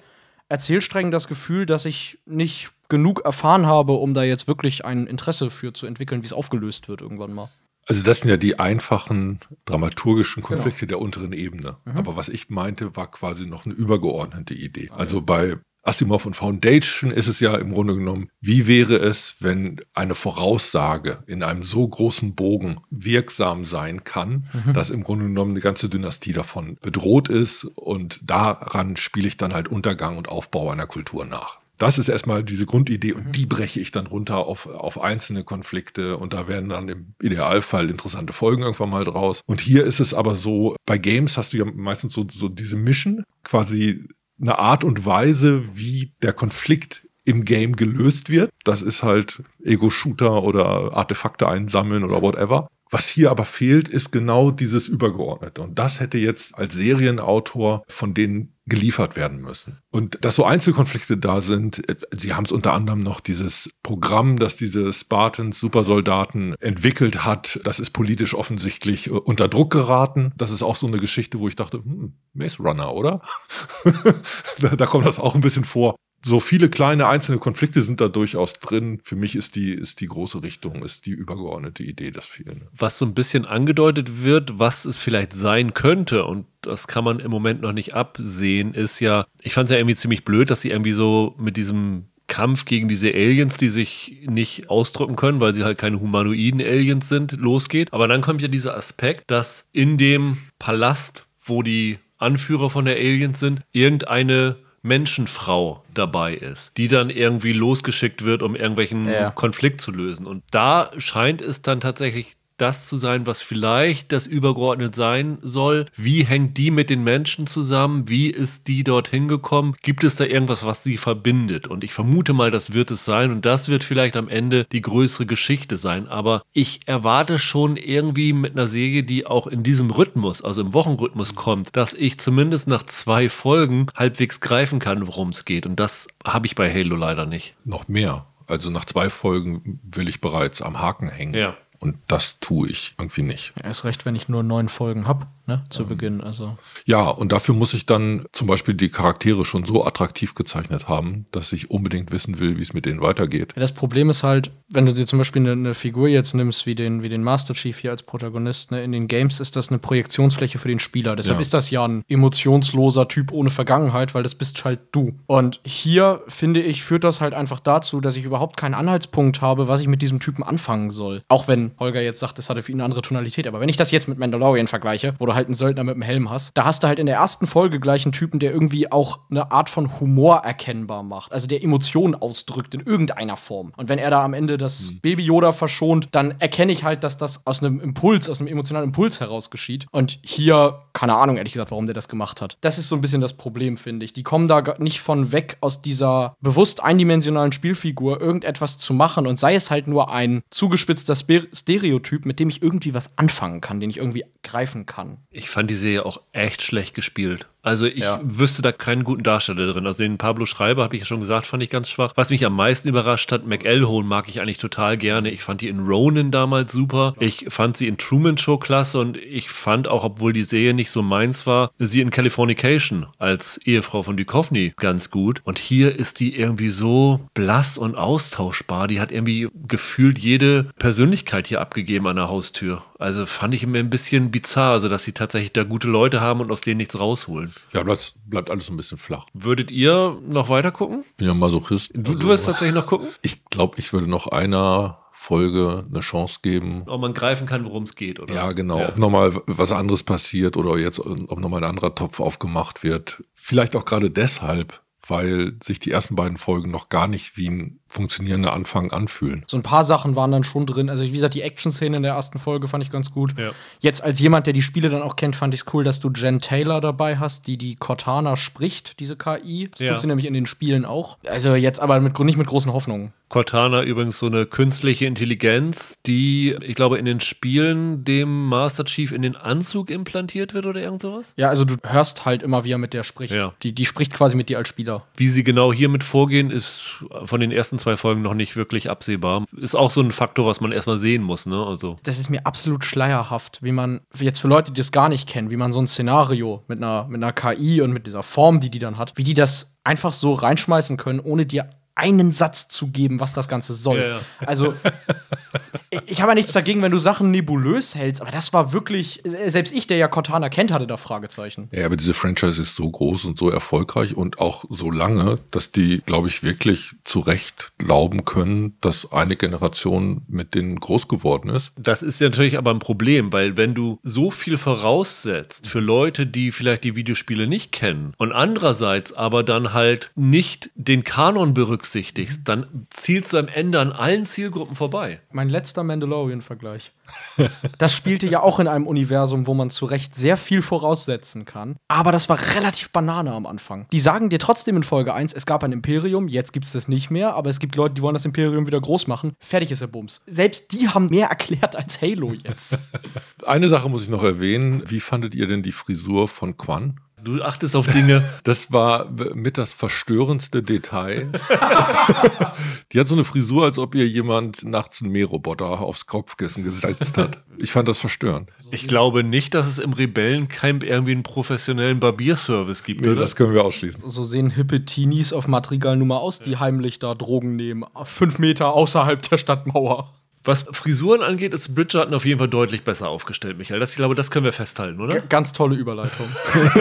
Erzählsträngen das Gefühl, dass ich nicht genug erfahren habe, um da jetzt wirklich ein Interesse für zu entwickeln, wie es aufgelöst wird irgendwann mal. Also das sind ja die einfachen dramaturgischen genau. Konflikte genau. der unteren Ebene. Mhm. Aber was ich meinte, war quasi noch eine übergeordnete Idee. Also, also bei Asimov und Foundation ist es ja im Grunde genommen, wie wäre es, wenn eine Voraussage in einem so großen Bogen wirksam sein kann, mhm. dass im Grunde genommen eine ganze Dynastie davon bedroht ist und daran spiele ich dann halt Untergang und Aufbau einer Kultur nach. Das ist erstmal diese Grundidee und die breche ich dann runter auf, auf einzelne Konflikte und da werden dann im Idealfall interessante Folgen irgendwann mal draus. Und hier ist es aber so, bei Games hast du ja meistens so, so diese Mission, quasi eine Art und Weise, wie der Konflikt im Game gelöst wird. Das ist halt Ego-Shooter oder Artefakte einsammeln oder whatever. Was hier aber fehlt, ist genau dieses Übergeordnete. Und das hätte jetzt als Serienautor von denen geliefert werden müssen. Und dass so Einzelkonflikte da sind, äh, sie haben es unter anderem noch dieses Programm, das diese Spartans, Supersoldaten entwickelt hat, das ist politisch offensichtlich äh, unter Druck geraten. Das ist auch so eine Geschichte, wo ich dachte, hm, Maze Runner, oder? da, da kommt das auch ein bisschen vor so viele kleine einzelne Konflikte sind da durchaus drin. Für mich ist die, ist die große Richtung, ist die übergeordnete Idee das Fehlende. Was so ein bisschen angedeutet wird, was es vielleicht sein könnte, und das kann man im Moment noch nicht absehen, ist ja, ich fand es ja irgendwie ziemlich blöd, dass sie irgendwie so mit diesem Kampf gegen diese Aliens, die sich nicht ausdrücken können, weil sie halt keine humanoiden Aliens sind, losgeht. Aber dann kommt ja dieser Aspekt, dass in dem Palast, wo die Anführer von der Aliens sind, irgendeine Menschenfrau dabei ist, die dann irgendwie losgeschickt wird, um irgendwelchen ja. Konflikt zu lösen. Und da scheint es dann tatsächlich das zu sein, was vielleicht das übergeordnet sein soll. Wie hängt die mit den Menschen zusammen? Wie ist die dorthin gekommen? Gibt es da irgendwas, was sie verbindet? Und ich vermute mal, das wird es sein. Und das wird vielleicht am Ende die größere Geschichte sein. Aber ich erwarte schon irgendwie mit einer Serie, die auch in diesem Rhythmus, also im Wochenrhythmus kommt, dass ich zumindest nach zwei Folgen halbwegs greifen kann, worum es geht. Und das habe ich bei Halo leider nicht. Noch mehr. Also nach zwei Folgen will ich bereits am Haken hängen. Ja. Und das tue ich irgendwie nicht. Ja, erst recht, wenn ich nur neun Folgen habe ne, zu ähm, Beginn. Also. Ja, und dafür muss ich dann zum Beispiel die Charaktere schon so attraktiv gezeichnet haben, dass ich unbedingt wissen will, wie es mit denen weitergeht. Ja, das Problem ist halt, wenn du dir zum Beispiel eine, eine, Figur jetzt nimmst, wie den, wie den Master Chief hier als Protagonist, ne, in den Games ist das eine Projektionsfläche für den Spieler. Deshalb ja. ist das ja ein emotionsloser Typ ohne Vergangenheit, weil das bist halt du. Und hier, finde ich, führt das halt einfach dazu, dass ich überhaupt keinen Anhaltspunkt habe, was ich mit diesem Typen anfangen soll. Auch wenn Holger jetzt sagt, das hatte für ihn eine andere Tonalität. Aber wenn ich das jetzt mit Mandalorian vergleiche, wo du halt einen Söldner mit einem Helm hast. Da hast du halt in der ersten Folge gleich einen Typen, der irgendwie auch eine Art von Humor erkennbar macht. Also der Emotionen ausdrückt in irgendeiner Form. Und wenn er da am Ende das mhm. Baby Yoda verschont, dann erkenne ich halt, dass das aus einem Impuls, aus einem emotionalen Impuls heraus geschieht. Und hier, keine Ahnung, ehrlich gesagt, warum der das gemacht hat. Das ist so ein bisschen das Problem, finde ich. Die kommen da nicht von weg aus dieser bewusst eindimensionalen Spielfigur irgendetwas zu machen und sei es halt nur ein zugespitzter Stereotyp, mit dem ich irgendwie was anfangen kann, den ich irgendwie greifen kann. Ich fand die Serie auch echt schlecht gespielt. Also ich ja. wüsste da keinen guten Darsteller drin. Also den Pablo Schreiber, habe ich ja schon gesagt, fand ich ganz schwach. Was mich am meisten überrascht hat, McElhone mag ich eigentlich total gerne. Ich fand die in Ronin damals super. Ich fand sie in Truman Show klasse und ich fand auch, obwohl die Serie nicht so meins war, sie in Californication als Ehefrau von Duchovny ganz gut. Und hier ist die irgendwie so blass und austauschbar. Die hat irgendwie gefühlt jede Persönlichkeit hier abgegeben an der Haustür. Also fand ich immer ein bisschen bizarr, also dass sie tatsächlich da gute Leute haben und aus denen nichts rausholen. Ja, das bleibt alles ein bisschen flach. Würdet ihr noch weiter gucken? Bin ja Masochist. Du, also, du wirst tatsächlich noch gucken? Ich glaube, ich würde noch einer Folge eine Chance geben. Ob man greifen kann, worum es geht, oder? Ja, genau. Ja. Ob nochmal was anderes passiert oder jetzt, ob nochmal ein anderer Topf aufgemacht wird. Vielleicht auch gerade deshalb, weil sich die ersten beiden Folgen noch gar nicht wie ein funktionierender Anfang anfühlen. So ein paar Sachen waren dann schon drin. Also wie gesagt, die Action-Szene in der ersten Folge fand ich ganz gut. Ja. Jetzt als jemand, der die Spiele dann auch kennt, fand ich es cool, dass du Jen Taylor dabei hast, die die Cortana spricht, diese KI. Das ja. tut sie nämlich in den Spielen auch. Also jetzt aber mit, nicht mit großen Hoffnungen. Cortana übrigens so eine künstliche Intelligenz, die, ich glaube, in den Spielen dem Master Chief in den Anzug implantiert wird oder irgend sowas? Ja, also du hörst halt immer, wie er mit der spricht. Ja. Die, die spricht quasi mit dir als Spieler. Wie sie genau hiermit vorgehen, ist von den ersten zwei Folgen noch nicht wirklich absehbar. Ist auch so ein Faktor, was man erstmal sehen muss, ne? Also. Das ist mir absolut schleierhaft, wie man, jetzt für Leute, die das gar nicht kennen, wie man so ein Szenario mit einer, mit einer KI und mit dieser Form, die die dann hat, wie die das einfach so reinschmeißen können, ohne dir einen Satz zu geben, was das Ganze soll. Ja, ja. Also, ich, habe ja nichts dagegen, wenn du Sachen nebulös hältst, aber das war wirklich, selbst ich, der ja Cortana kennt, hatte da Fragezeichen. Ja, aber diese Franchise ist so groß und so erfolgreich und auch so lange, dass die, glaube ich, wirklich zu Recht glauben können, dass eine Generation mit denen groß geworden ist. Das ist ja natürlich aber ein Problem, weil wenn du so viel voraussetzt für Leute, die vielleicht die Videospiele nicht kennen und andererseits aber dann halt nicht den Kanon berücksichtigst, dann zielst du am Ende an allen Zielgruppen vorbei. Mein letzter Mandalorian-Vergleich. Das spielte ja auch in einem Universum, wo man zu Recht sehr viel voraussetzen kann. Aber das war relativ Banane am Anfang. Die sagen dir trotzdem in Folge 1, es gab ein Imperium, jetzt gibt es das nicht mehr, aber es gibt Leute, die wollen das Imperium wieder groß machen. Fertig ist der Bums. Selbst die haben mehr erklärt als Halo jetzt. Eine Sache muss ich noch erwähnen. Wie fandet ihr denn die Frisur von Quan? Du achtest auf Dinge. Das war mit das verstörendste Detail. Die hat so eine Frisur, als ob ihr jemand nachts einen Mähroboter aufs Kopfkissen gesetzt hat. Ich fand das verstörend. Ich glaube nicht, dass es im Rebellencamp irgendwie einen professionellen Barbierservice gibt, Nee, oder? das können wir ausschließen. So sehen hippe Teenies auf Madrigal nun mal aus, die heimlich da Drogen nehmen. Fünf Meter außerhalb der Stadtmauer. Was Frisuren angeht, ist Bridgerton auf jeden Fall deutlich besser aufgestellt, Michael. Das, ich glaube, das können wir festhalten, oder? G ganz tolle Überleitung.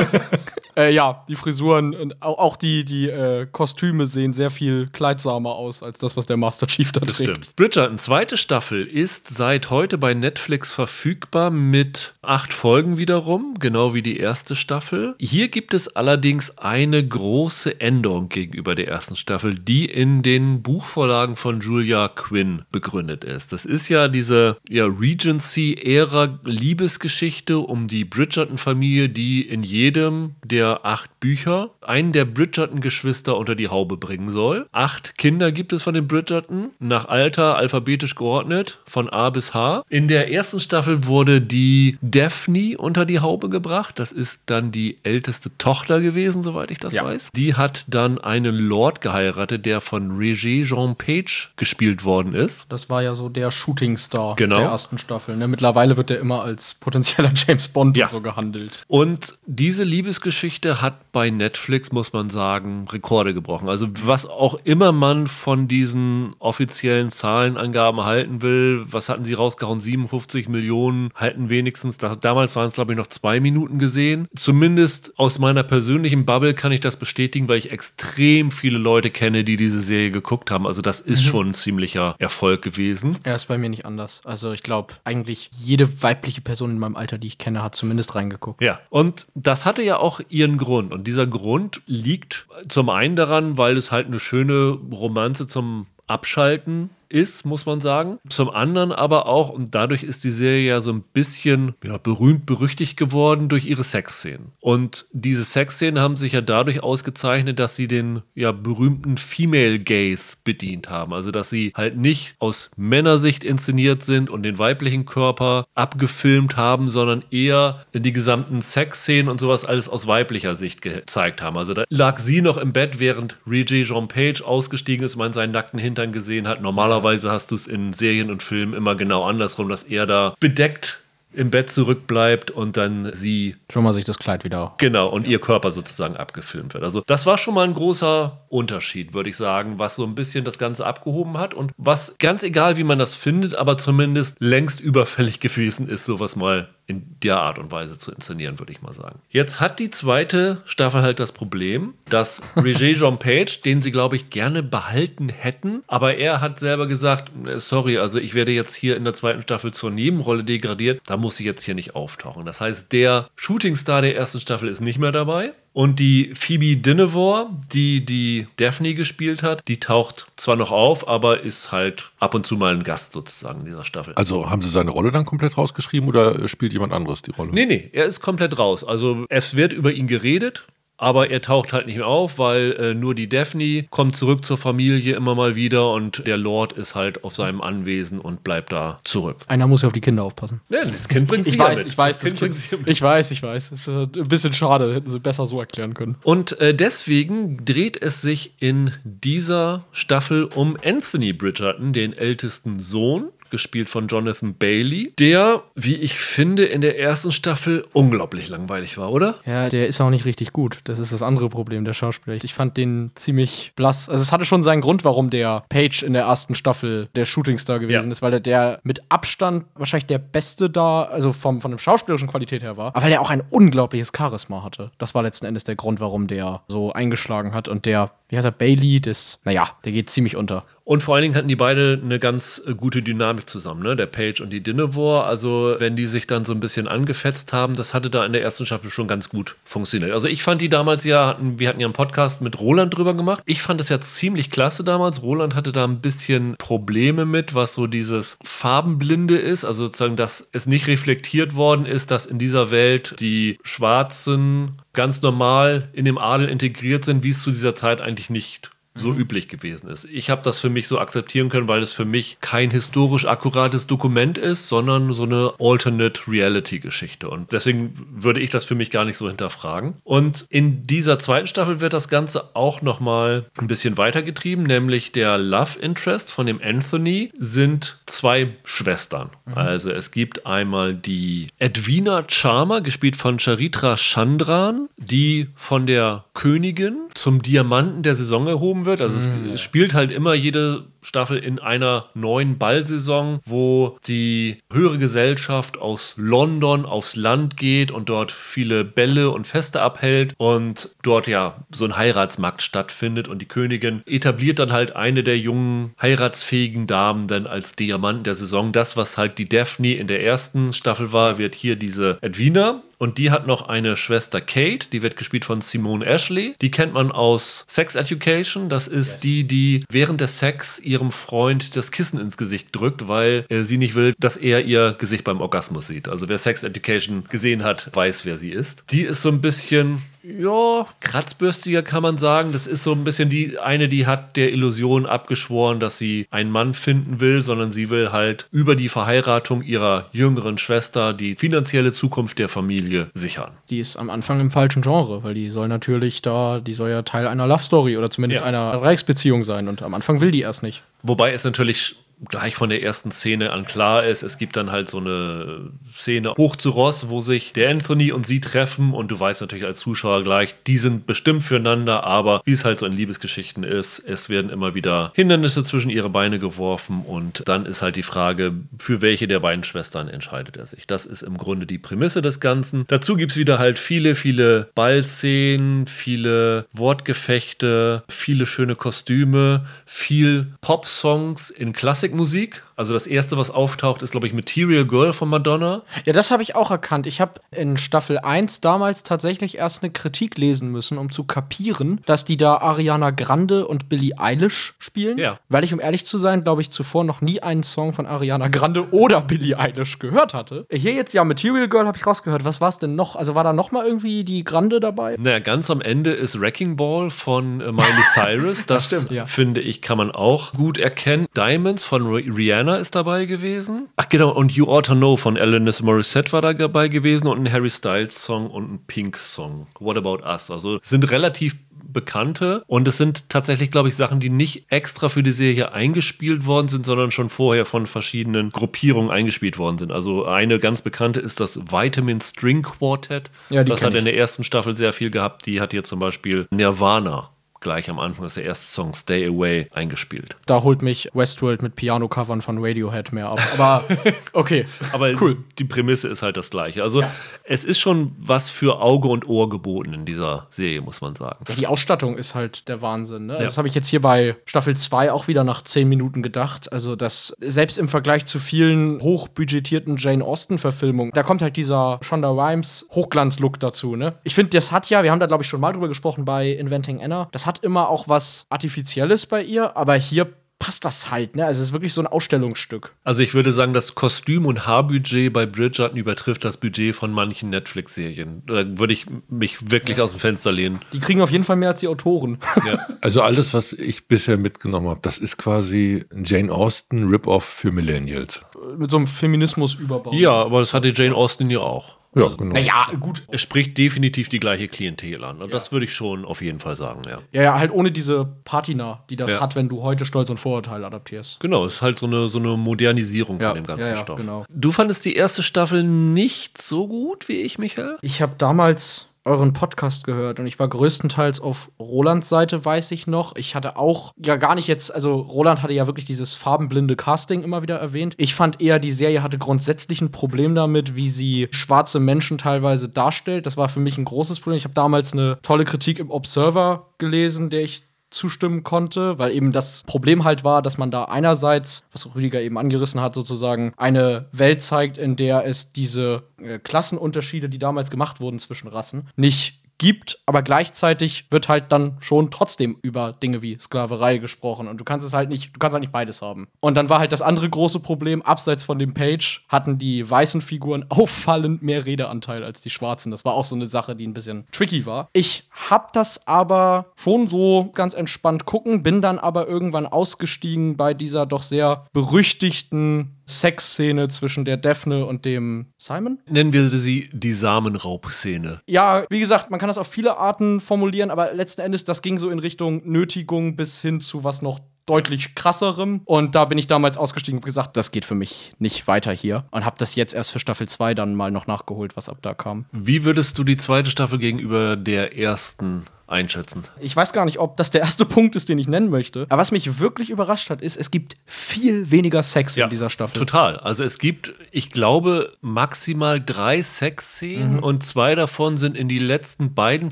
äh, ja, die Frisuren, auch die, die äh, Kostüme sehen sehr viel kleidsamer aus als das, was der Master Chief da Das trägt. stimmt. Bridgerton, zweite Staffel, ist seit heute bei Netflix verfügbar mit acht Folgen wiederum, genau wie die erste Staffel. Hier gibt es allerdings eine große Änderung gegenüber der ersten Staffel, die in den Buchvorlagen von Julia Quinn begründet ist. Das ist ja diese ja, Regency-Ära Liebesgeschichte um die Bridgerton-Familie, die in jedem der acht Bücher einen der Bridgerton-Geschwister unter die Haube bringen soll. Acht Kinder gibt es von den Bridgerton, nach Alter alphabetisch geordnet, von A bis H. In der ersten Staffel wurde die Daphne unter die Haube gebracht. Das ist dann die älteste Tochter gewesen, soweit ich das Ja. weiß. Die hat dann einen Lord geheiratet, der von Regé Jean Page gespielt worden ist. Das war ja so der Shootingstar Genau. der ersten Staffel. Ne? Mittlerweile wird er immer als potenzieller James Bond Ja. so gehandelt. Und diese Liebesgeschichte hat bei Netflix, muss man sagen, Rekorde gebrochen. Also was auch immer man von diesen offiziellen Zahlenangaben halten will, was hatten sie rausgehauen? 57 Millionen halten wenigstens. Da, damals waren es, glaube ich, noch zwei Minuten gesehen. Zumindest aus meiner persönlichen Bubble kann ich das bestätigen, weil ich extrem viele Leute kenne, die diese Serie geguckt haben. Also das ist schon ein ziemlicher Erfolg gewesen. Er ist bei mir nicht anders. Also ich glaube, eigentlich jede weibliche Person in meinem Alter, die ich kenne, hat zumindest reingeguckt. Ja, und das hatte ja auch ihren Grund. Und dieser Grund liegt zum einen daran, weil es halt eine schöne Romanze zum Abschalten ist, muss man sagen. Zum anderen aber auch, und dadurch ist die Serie ja so ein bisschen ja, berühmt, berüchtigt geworden durch ihre Sexszenen. Und diese Sexszenen haben sich ja dadurch ausgezeichnet, dass sie den ja berühmten Female Gaze bedient haben. Also, dass sie halt nicht aus Männersicht inszeniert sind und den weiblichen Körper abgefilmt haben, sondern eher die gesamten Sexszenen und sowas alles aus weiblicher Sicht gezeigt haben. Also da lag sie noch im Bett, während Reggie Jean Page ausgestiegen ist, man seinen nackten Hintern gesehen hat. Normalerweise hast du es in Serien und Filmen immer genau andersrum, dass er da bedeckt im Bett zurückbleibt und dann sie Schon mal sich das Kleid wieder. Genau, und ihr Körper sozusagen abgefilmt wird. Also das war schon mal ein großer Unterschied, würde ich sagen, was so ein bisschen das Ganze abgehoben hat und was ganz egal, wie man das findet, aber zumindest längst überfällig gewesen ist, sowas mal in der Art und Weise zu inszenieren, würde ich mal sagen. Jetzt hat die zweite Staffel halt das Problem, dass Roger Jean Page, den sie, glaube ich, gerne behalten hätten, aber er hat selber gesagt, äh, sorry, also ich werde jetzt hier in der zweiten Staffel zur Nebenrolle degradiert, da muss ich jetzt hier nicht auftauchen. Das heißt, der Shootingstar der ersten Staffel ist nicht mehr dabei. Und die Phoebe Dynevor, die die Daphne gespielt hat, die taucht zwar noch auf, aber ist halt ab und zu mal ein Gast sozusagen in dieser Staffel. Also haben sie seine Rolle dann komplett rausgeschrieben oder spielt jemand anderes die Rolle? Nee, nee, er ist komplett raus. Also es wird über ihn geredet, aber er taucht halt nicht mehr auf, weil äh, nur die Daphne kommt zurück zur Familie immer mal wieder und der Lord ist halt auf seinem Anwesen und bleibt da zurück. Einer muss ja auf die Kinder aufpassen. Ja, das Kind bringt sie Ich ja weiß, mit. ich weiß, das Kind sie ja mit. ich weiß, ich weiß. Es ist äh, ein bisschen schade, hätten sie besser so erklären können. Und äh, deswegen dreht es sich in dieser Staffel um Anthony Bridgerton, den ältesten Sohn gespielt von Jonathan Bailey, der, wie ich finde, in der ersten Staffel unglaublich langweilig war, oder? Ja, der ist auch nicht richtig gut. Das ist das andere Problem der Schauspieler. Ich fand den ziemlich blass. Also es hatte schon seinen Grund, warum der Page in der ersten Staffel der Shootingstar gewesen Ja. ist, weil er der mit Abstand wahrscheinlich der Beste da, also vom, von der schauspielerischen Qualität her war, aber weil er auch ein unglaubliches Charisma hatte. Das war letzten Endes der Grund, warum der so eingeschlagen hat. Und der, wie heißt er, Bailey, das, naja, der geht ziemlich unter. Und vor allen Dingen hatten die beide eine ganz äh, gute Dynamik zusammen, ne? Der Page und die Dinevor. Also, wenn die sich dann so ein bisschen angefetzt haben, das hatte da in der ersten Staffel schon ganz gut funktioniert. Also, ich fand die damals ja, hatten, wir hatten ja einen Podcast mit Roland drüber gemacht. Ich fand es ja ziemlich klasse damals. Roland hatte da ein bisschen Probleme mit, was so dieses Farbenblinde ist. Also, sozusagen, dass es nicht reflektiert worden ist, dass in dieser Welt die Schwarzen ganz normal in dem Adel integriert sind, wie es zu dieser Zeit eigentlich nicht so üblich gewesen ist. Ich habe das für mich so akzeptieren können, weil es für mich kein historisch akkurates Dokument ist, sondern so eine Alternate Reality Geschichte. Und deswegen würde ich das für mich gar nicht so hinterfragen. Und in dieser zweiten Staffel wird das Ganze auch noch mal ein bisschen weitergetrieben, nämlich der Love Interest von dem Anthony sind zwei Schwestern. Also es gibt einmal die Edwina Charmer, gespielt von Charitra Chandran, die von der Königin zum Diamanten der Saison erhoben wird. Also es spielt halt immer jede Staffel in einer neuen Ballsaison, wo die höhere Gesellschaft aus London aufs Land geht und dort viele Bälle und Feste abhält und dort ja so ein Heiratsmarkt stattfindet und die Königin etabliert dann halt eine der jungen heiratsfähigen Damen dann als Diamanten der Saison. Das, was halt die Daphne in der ersten Staffel war, wird hier diese Edwina und die hat noch eine Schwester Kate, die wird gespielt von Simone Ashley. Die kennt man aus Sex Education. Das ist die, die während des Sex ihrem Freund das Kissen ins Gesicht drückt, weil äh, sie nicht will, dass er ihr Gesicht beim Orgasmus sieht. Also wer Sex Education gesehen hat, weiß, wer sie ist. Die ist so ein bisschen ja, kratzbürstiger kann man sagen. Das ist so ein bisschen die eine, die hat der Illusion abgeschworen, dass sie einen Mann finden will, sondern sie will halt über die Verheiratung ihrer jüngeren Schwester die finanzielle Zukunft der Familie sichern. Die ist am Anfang im falschen Genre, weil die soll natürlich da, die soll ja Teil einer Love Story oder zumindest Ja. einer Reichsbeziehung sein und am Anfang will die erst nicht. Wobei es natürlich gleich von der ersten Szene an klar ist, es gibt dann halt so eine Szene hoch zu Ross, wo sich der Anthony und sie treffen und du weißt natürlich als Zuschauer gleich, die sind bestimmt füreinander, aber wie es halt so in Liebesgeschichten ist, es werden immer wieder Hindernisse zwischen ihre Beine geworfen und dann ist halt die Frage, für welche der beiden Schwestern entscheidet er sich. Das ist im Grunde die Prämisse des Ganzen. Dazu gibt es wieder halt viele, viele Ballszenen, viele Wortgefechte, viele schöne Kostüme, viel Pop-Songs in Klassikmusik. Also das erste, was auftaucht, ist, glaube ich, Material Girl von Madonna. Ja, das habe ich auch erkannt. Ich habe in Staffel 1 damals tatsächlich erst eine Kritik lesen müssen, um zu kapieren, dass die da Ariana Grande und Billie Eilish spielen. Ja. Weil ich, um ehrlich zu sein, glaube ich, zuvor noch nie einen Song von Ariana Grande oder Billie Eilish gehört hatte. Hier jetzt ja Material Girl habe ich rausgehört. Was war es denn noch? Also war da noch mal irgendwie die Grande dabei? Naja, ganz am Ende ist Wrecking Ball von äh, Miley Cyrus. Das, stimmt, ja. finde ich, kann man auch gut erkennen. Diamonds von Ri- Rihanna ist dabei gewesen. Ach genau, und You Ought to Know von Alanis Morissette war da dabei gewesen und ein Harry Styles Song und ein Pink Song. What About Us? Also sind relativ bekannte und es sind tatsächlich, glaube ich, Sachen, die nicht extra für die Serie eingespielt worden sind, sondern schon vorher von verschiedenen Gruppierungen eingespielt worden sind. Also eine ganz bekannte ist das Vitamin String Quartet. Ja, das hat in der ersten Staffel sehr viel gehabt. Die hat hier zum Beispiel Nirvana gleich am Anfang, das ist der erste Song, Stay Away, eingespielt. Da holt mich Westworld mit Piano-Covern von Radiohead mehr ab. Aber okay. Aber Cool. die Prämisse ist halt das gleiche. Also Ja. es ist schon was für Auge und Ohr geboten in dieser Serie, muss man sagen. Ja, die Ausstattung ist halt der Wahnsinn. Ne? Ja. Das habe ich jetzt hier bei Staffel 2 auch wieder nach 10 Minuten gedacht. Also, das selbst im Vergleich zu vielen hochbudgetierten Jane Austen-Verfilmungen, da kommt halt dieser Shonda Rhimes Hochglanz-Look dazu. Ne? Ich finde, das hat ja, wir haben da glaube ich schon mal drüber gesprochen bei Inventing Anna, das hat immer auch was Artifizielles bei ihr, aber hier passt das halt. Ne? Also, es ist wirklich so ein Ausstellungsstück. Also ich würde sagen, das Kostüm- und Haarbudget bei Bridgerton übertrifft das Budget von manchen Netflix-Serien. Da würde ich mich wirklich aus dem Fenster lehnen. Die kriegen auf jeden Fall mehr als die Autoren. Ja. Also alles, was ich bisher mitgenommen habe, das ist quasi ein Jane Austen Rip-Off für Millennials. Mit so einem Feminismus-Überbau. ja, aber das hatte Jane Austen ja auch. Ja, genau. Naja, gut. Es spricht definitiv die gleiche Klientel an. Und das würde ich schon auf jeden Fall sagen, ja. Ja, ja, halt ohne diese Patina, die das Ja. hat, wenn du heute Stolz und Vorurteil adaptierst. Genau, es ist halt so eine, so eine Modernisierung Ja, von dem ganzen ja, ja, Stoff. genau. Du fandest die erste Staffel nicht so gut wie ich, Michael? Ich habe damals euren Podcast gehört und ich war größtenteils auf Rolands Seite, weiß ich noch. Ich hatte auch ja gar nicht jetzt, also Roland hatte ja wirklich dieses farbenblinde Casting immer wieder erwähnt. Ich fand eher, die Serie hatte grundsätzlich ein Problem damit, wie sie schwarze Menschen teilweise darstellt. Das war für mich ein großes Problem. Ich habe damals eine tolle Kritik im Observer gelesen, der ich zustimmen konnte, weil eben das Problem halt war, dass man da einerseits, was Rüdiger eben angerissen hat, sozusagen eine Welt zeigt, in der es diese äh, Klassenunterschiede, die damals gemacht wurden zwischen Rassen, nicht gibt, aber gleichzeitig wird halt dann schon trotzdem über Dinge wie Sklaverei gesprochen und du kannst es halt nicht, du kannst halt nicht beides haben. Und dann war halt das andere große Problem, abseits von dem Page hatten die weißen Figuren auffallend mehr Redeanteil als die schwarzen. Das war auch so eine Sache, die ein bisschen tricky war. Ich hab das aber schon so ganz entspannt gucken, bin dann aber irgendwann ausgestiegen bei dieser doch sehr berüchtigten Sexszene zwischen der Daphne und dem Simon. Nennen wir sie die Samenraubszene. Ja, wie gesagt, man kann das auf viele Arten formulieren, aber letzten Endes, das ging so in Richtung Nötigung bis hin zu was noch deutlich krasserem. Und da bin ich damals ausgestiegen und gesagt, das geht für mich nicht weiter hier. Und habe das jetzt erst für Staffel 2 dann mal noch nachgeholt, was ab da kam. Wie würdest du die zweite Staffel gegenüber der ersten einschätzen? Ich weiß gar nicht, ob das der erste Punkt ist, den ich nennen möchte. Aber was mich wirklich überrascht hat, ist, es gibt viel weniger Sex in dieser Staffel. Total. Also es gibt, ich glaube, maximal drei Sexszenen und zwei davon sind in die letzten beiden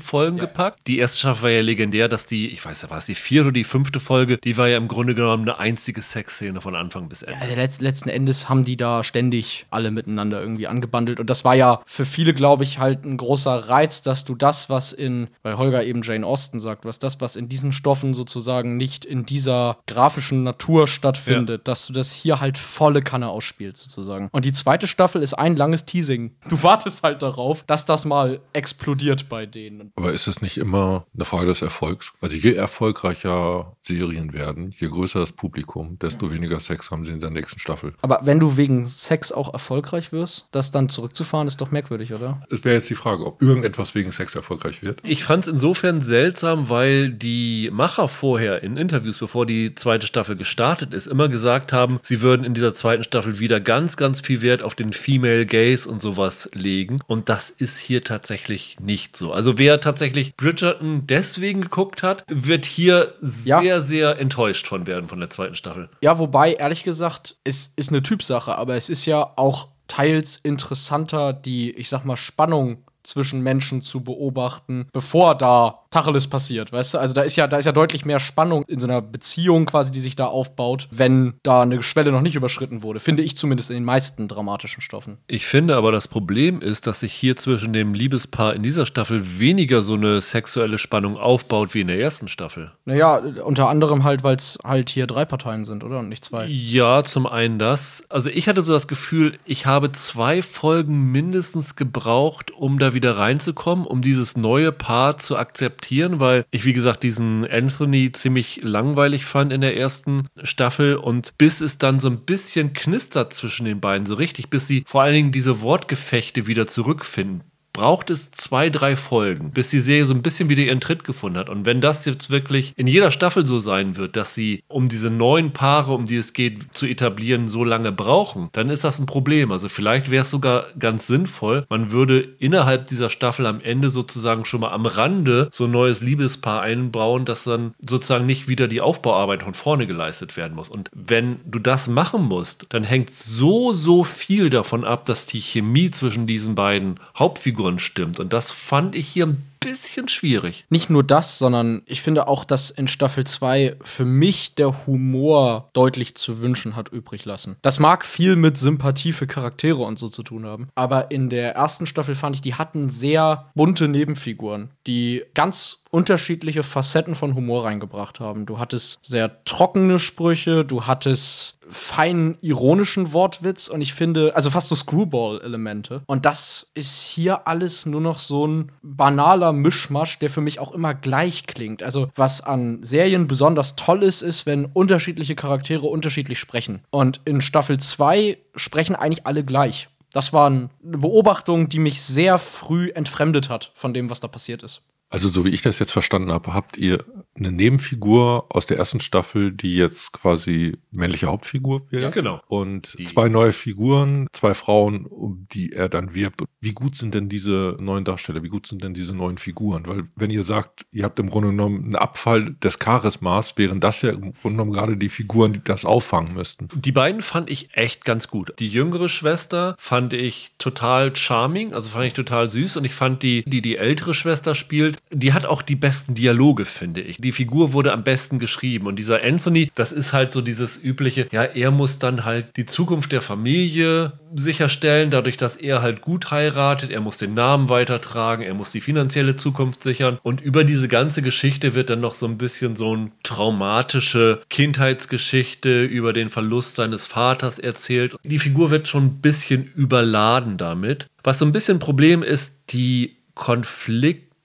Folgen gepackt. Die erste Staffel war ja legendär, dass die, ich weiß ja, war es die vierte oder die fünfte Folge, die war ja im Grunde genommen eine einzige Sexszene von Anfang bis Ende. Also letzt, letzten Endes haben die da ständig alle miteinander irgendwie angebandelt. Und das war ja für viele, glaube ich, halt ein großer Reiz, dass du das, was in, weil Holger eben Jane Austen sagt, was das, was in diesen Stoffen sozusagen nicht in dieser grafischen Natur stattfindet, dass du das hier halt volle Kanne ausspielst, sozusagen. Und die zweite Staffel ist ein langes Teasing. Du wartest halt darauf, dass das mal explodiert bei denen. Aber ist es nicht immer eine Frage des Erfolgs? Also je erfolgreicher Serien werden, je größer das Publikum, desto weniger Sex haben sie in der nächsten Staffel. Aber wenn du wegen Sex auch erfolgreich wirst, das dann zurückzufahren, ist doch merkwürdig, oder? Es wäre jetzt die Frage, ob irgendetwas wegen Sex erfolgreich wird. Ich fand es insofern seltsam, weil die Macher vorher in Interviews, bevor die zweite Staffel gestartet ist, immer gesagt haben, sie würden in dieser zweiten Staffel wieder ganz, ganz viel Wert auf den Female Gaze und sowas legen. Und das ist hier tatsächlich nicht so. Also wer tatsächlich Bridgerton deswegen geguckt hat, wird hier Ja. sehr, sehr enttäuscht von werden von der zweiten Staffel. Ja, wobei, ehrlich gesagt, es ist eine Typsache, aber es ist ja auch teils interessanter, die, ich sag mal, Spannung zwischen Menschen zu beobachten, bevor da Tacheles passiert, weißt du? Also da ist ja, da ist ja deutlich mehr Spannung in so einer Beziehung quasi, die sich da aufbaut, wenn da eine Schwelle noch nicht überschritten wurde, finde ich zumindest in den meisten dramatischen Stoffen. Ich finde aber, das Problem ist, dass sich hier zwischen dem Liebespaar in dieser Staffel weniger so eine sexuelle Spannung aufbaut wie in der ersten Staffel. Naja, unter anderem halt, weil es halt hier drei Parteien sind, oder? Und nicht zwei. Ja, zum einen das. Also ich hatte so das Gefühl, ich habe zwei Folgen mindestens gebraucht, um da wieder reinzukommen, um dieses neue Paar zu akzeptieren, weil ich, wie gesagt, diesen Anthony ziemlich langweilig fand in der ersten Staffel. Und bis es dann so ein bisschen knistert zwischen den beiden, so richtig, bis sie vor allen Dingen diese Wortgefechte wieder zurückfinden braucht es zwei, drei Folgen, bis die Serie so ein bisschen wieder ihren Tritt gefunden hat. Und wenn das jetzt wirklich in jeder Staffel so sein wird, dass sie, um diese neuen Paare, um die es geht, zu etablieren, so lange brauchen, dann ist das ein Problem. Also vielleicht wäre es sogar ganz sinnvoll, man würde innerhalb dieser Staffel am Ende sozusagen schon mal am Rande so ein neues Liebespaar einbauen, dass dann sozusagen nicht wieder die Aufbauarbeit von vorne geleistet werden muss. Und wenn du das machen musst, dann hängt so, so viel davon ab, dass die Chemie zwischen diesen beiden Hauptfiguren stimmt. Und das fand ich hier ein bisschen schwierig. Nicht nur das, sondern ich finde auch, dass in Staffel 2 für mich der Humor deutlich zu wünschen hat übrig lassen. Das mag viel mit Sympathie für Charaktere und so zu tun haben, aber in der ersten Staffel fand ich, die hatten sehr bunte Nebenfiguren, die ganz unterschiedliche Facetten von Humor reingebracht haben. Du hattest sehr trockene Sprüche, du hattest feinen ironischen Wortwitz und ich finde, also fast so Screwball-Elemente. Und das ist hier alles nur noch so ein banaler Mischmasch, der für mich auch immer gleich klingt. Also was an Serien besonders toll ist, ist, wenn unterschiedliche Charaktere unterschiedlich sprechen. Und in Staffel 2 sprechen eigentlich alle gleich. Das war eine Beobachtung, die mich sehr früh entfremdet hat von dem, was da passiert ist. Also so wie ich das jetzt verstanden habe, habt ihr eine Nebenfigur aus der ersten Staffel, die jetzt quasi männliche Hauptfigur wird. Ja, genau. Und Die- zwei neue Figuren, zwei Frauen, um die er dann wirbt. Wie gut sind denn diese neuen Darsteller? Wie gut sind denn diese neuen Figuren? Weil wenn ihr sagt, ihr habt im Grunde genommen einen Abfall des Charismas, wären das ja im Grunde genommen gerade die Figuren, die das auffangen müssten. Die beiden fand ich echt ganz gut. Die jüngere Schwester fand ich total charming, also fand ich total süß. Und ich fand die, die die ältere Schwester spielt, die hat auch die besten Dialoge, finde ich. Die Figur wurde am besten geschrieben. Und dieser Anthony, das ist halt so dieses übliche, ja, er muss dann halt die Zukunft der Familie sicherstellen, dadurch, dass er halt gut heiratet, er muss den Namen weitertragen, er muss die finanzielle Zukunft sichern. Und über diese ganze Geschichte wird dann noch so ein bisschen so ein traumatische Kindheitsgeschichte über den Verlust seines Vaters erzählt. Die Figur wird schon ein bisschen überladen damit. Was so ein bisschen Problem ist, die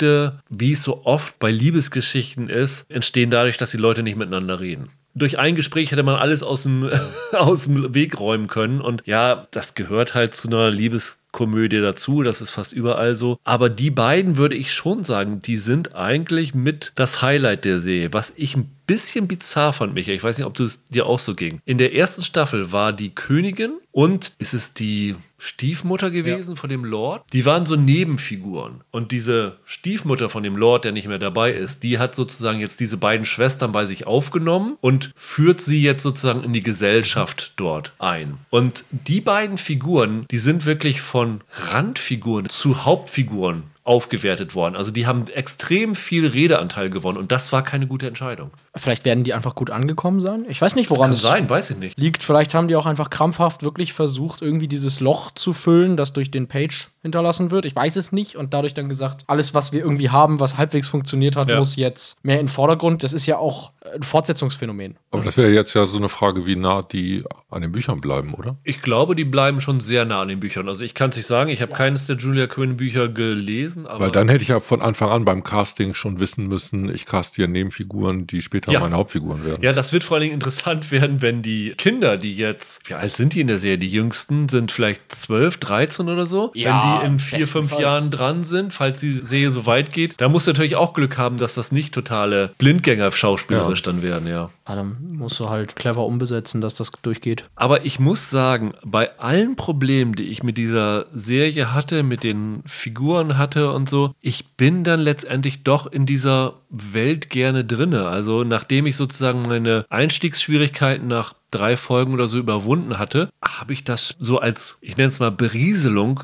Konflikte, wie es so oft bei Liebesgeschichten ist, entstehen dadurch, dass die Leute nicht miteinander reden. Durch ein Gespräch hätte man alles aus dem, aus dem Weg räumen können. Und ja, das gehört halt zu einer Liebeskomödie dazu. Das ist fast überall so. Aber die beiden würde ich schon sagen, die sind eigentlich mit das Highlight der Serie. Was ich ein bisschen bizarr fand, Michael. Ich weiß nicht, ob es dir auch so ging. In der ersten Staffel war die Königin und ist es die Stiefmutter gewesen von dem Lord? Die waren so Nebenfiguren. Und diese Stiefmutter von dem Lord, der nicht mehr dabei ist, die hat sozusagen jetzt diese beiden Schwestern bei sich aufgenommen und führt sie jetzt sozusagen in die Gesellschaft dort ein. Und die beiden Figuren, die sind wirklich von Randfiguren zu Hauptfiguren aufgewertet worden. Also die haben extrem viel Redeanteil gewonnen und das war keine gute Entscheidung. Vielleicht werden die einfach gut angekommen sein. Ich weiß nicht, woran Kann es sein, weiß ich nicht. liegt. Vielleicht haben die auch einfach krampfhaft wirklich versucht, irgendwie dieses Loch zu füllen, das durch den Page hinterlassen wird. Ich weiß es nicht. Und dadurch dann gesagt, alles, was wir irgendwie haben, was halbwegs funktioniert hat, Ja. muss jetzt mehr in den Vordergrund. Das ist ja auch ein Fortsetzungsphänomen. Aber das wäre jetzt ja so eine Frage, wie nah die an den Büchern bleiben, oder? Ich glaube, die bleiben schon sehr nah an den Büchern. Also ich kann es nicht sagen, ich habe keines der Julia Quinn Bücher gelesen, aber Weil dann hätte ich ja von Anfang an beim Casting schon wissen müssen, ich caste hier Nebenfiguren, die später Ja. meine Hauptfiguren werden. Ja, das wird vor allen Dingen interessant werden, wenn die Kinder, die jetzt, wie alt sind die in der Serie? Die jüngsten sind vielleicht 12, 13 oder so. Ja, wenn die in vier, fünf. Jahren dran sind, falls die Serie so weit geht, da musst du natürlich auch Glück haben, dass das nicht totale Blindgänger-schauspielerisch Ja. dann werden, ja. Ja, dann musst du halt clever umbesetzen, dass das durchgeht. Aber ich muss sagen, bei allen Problemen, die ich mit dieser Serie hatte, mit den Figuren hatte und so, ich bin dann letztendlich doch in dieser Welt gerne drinne. Also nachdem ich sozusagen meine Einstiegsschwierigkeiten nach drei Folgen oder so überwunden hatte, habe ich das so als, ich nenne es mal Berieselung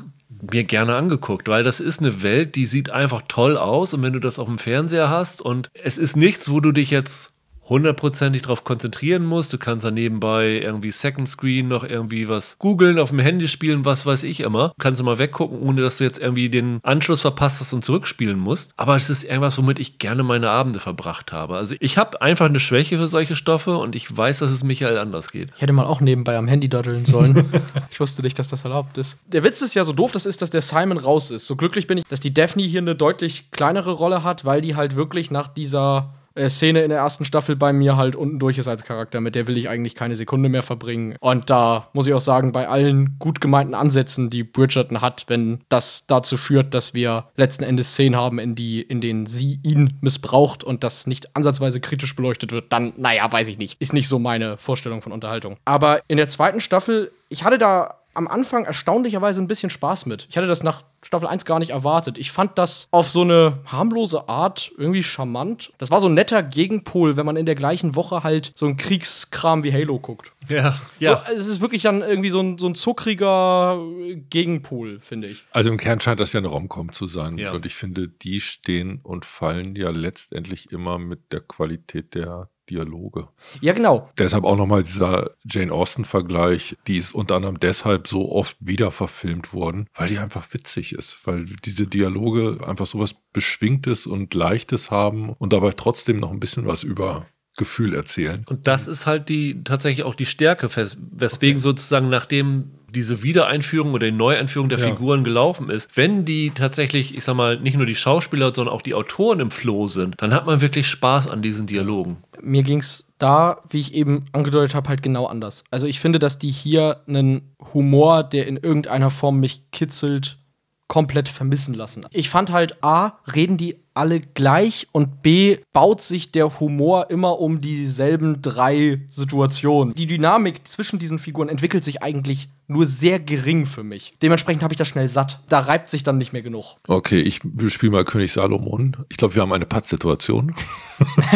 mir gerne angeguckt, weil das ist eine Welt, die sieht einfach toll aus. Und wenn du das auf dem Fernseher hast und es ist nichts, wo du dich jetzt hundertprozentig darauf konzentrieren musst. Du kannst dann nebenbei irgendwie Second Screen noch irgendwie was googeln, auf dem Handy spielen, was weiß ich immer. Kannst du mal weggucken, ohne dass du jetzt irgendwie den Anschluss verpasst hast und zurückspielen musst. Aber es ist irgendwas, womit ich gerne meine Abende verbracht habe. Also ich habe einfach eine Schwäche für solche Stoffe und ich weiß, dass es Michael anders geht. Ich hätte mal auch nebenbei am Handy daddeln sollen. ich wusste nicht, dass das erlaubt ist. Der Witz ist ja so doof, das ist, dass der Simon raus ist. So glücklich bin ich, dass die Daphne hier eine deutlich kleinere Rolle hat, weil die halt wirklich nach dieser äh, Szene in der ersten Staffel bei mir halt unten durch ist als Charakter. Mit der will ich eigentlich keine Sekunde mehr verbringen. Und da muss ich auch sagen, bei allen gut gemeinten Ansätzen, die Bridgerton hat, wenn das dazu führt, dass wir letzten Endes Szenen haben, in, die, in denen sie ihn missbraucht und das nicht ansatzweise kritisch beleuchtet wird, dann, naja, weiß ich nicht. Ist nicht so meine Vorstellung von Unterhaltung. Aber in der zweiten Staffel, ich hatte da am Anfang erstaunlicherweise ein bisschen Spaß mit. Ich hatte das nach Staffel 1 gar nicht erwartet. Ich fand das auf so eine harmlose Art irgendwie charmant. Das war so ein netter Gegenpol, wenn man in der gleichen Woche halt so einen Kriegskram wie Halo guckt. Ja, So, es ist wirklich dann irgendwie so ein, so ein zuckriger Gegenpol, finde ich. Also im Kern scheint das ja eine Romcom zu sein. Ja. Und ich finde, die stehen und fallen ja letztendlich immer mit der Qualität der Dialoge. Ja, genau. Deshalb auch nochmal dieser Jane Austen-Vergleich, die ist unter anderem deshalb so oft wieder verfilmt worden, weil die einfach witzig ist, weil diese Dialoge einfach sowas Beschwingtes und Leichtes haben und dabei trotzdem noch ein bisschen was über Gefühl erzählen. Und das ist halt die tatsächlich auch die Stärke, wes- weswegen sozusagen nachdem diese Wiedereinführung oder die Neueinführung der Ja. Figuren gelaufen ist, wenn die tatsächlich, ich sag mal, nicht nur die Schauspieler, sondern auch die Autoren im Flow sind, dann hat man wirklich Spaß an diesen Dialogen. Mir ging's da, wie ich eben angedeutet habe, halt genau anders. Also ich finde, dass die hier einen Humor, der in irgendeiner Form mich kitzelt, komplett vermissen lassen. Ich fand halt A, reden die alle gleich und B, baut sich der Humor immer um dieselben drei Situationen. Die Dynamik zwischen diesen Figuren entwickelt sich eigentlich nur sehr gering für mich. Dementsprechend habe ich das schnell satt. Da reibt sich dann nicht mehr genug. Okay, ich spiele mal König Salomon. Ich glaube, wir haben eine Pattsituation.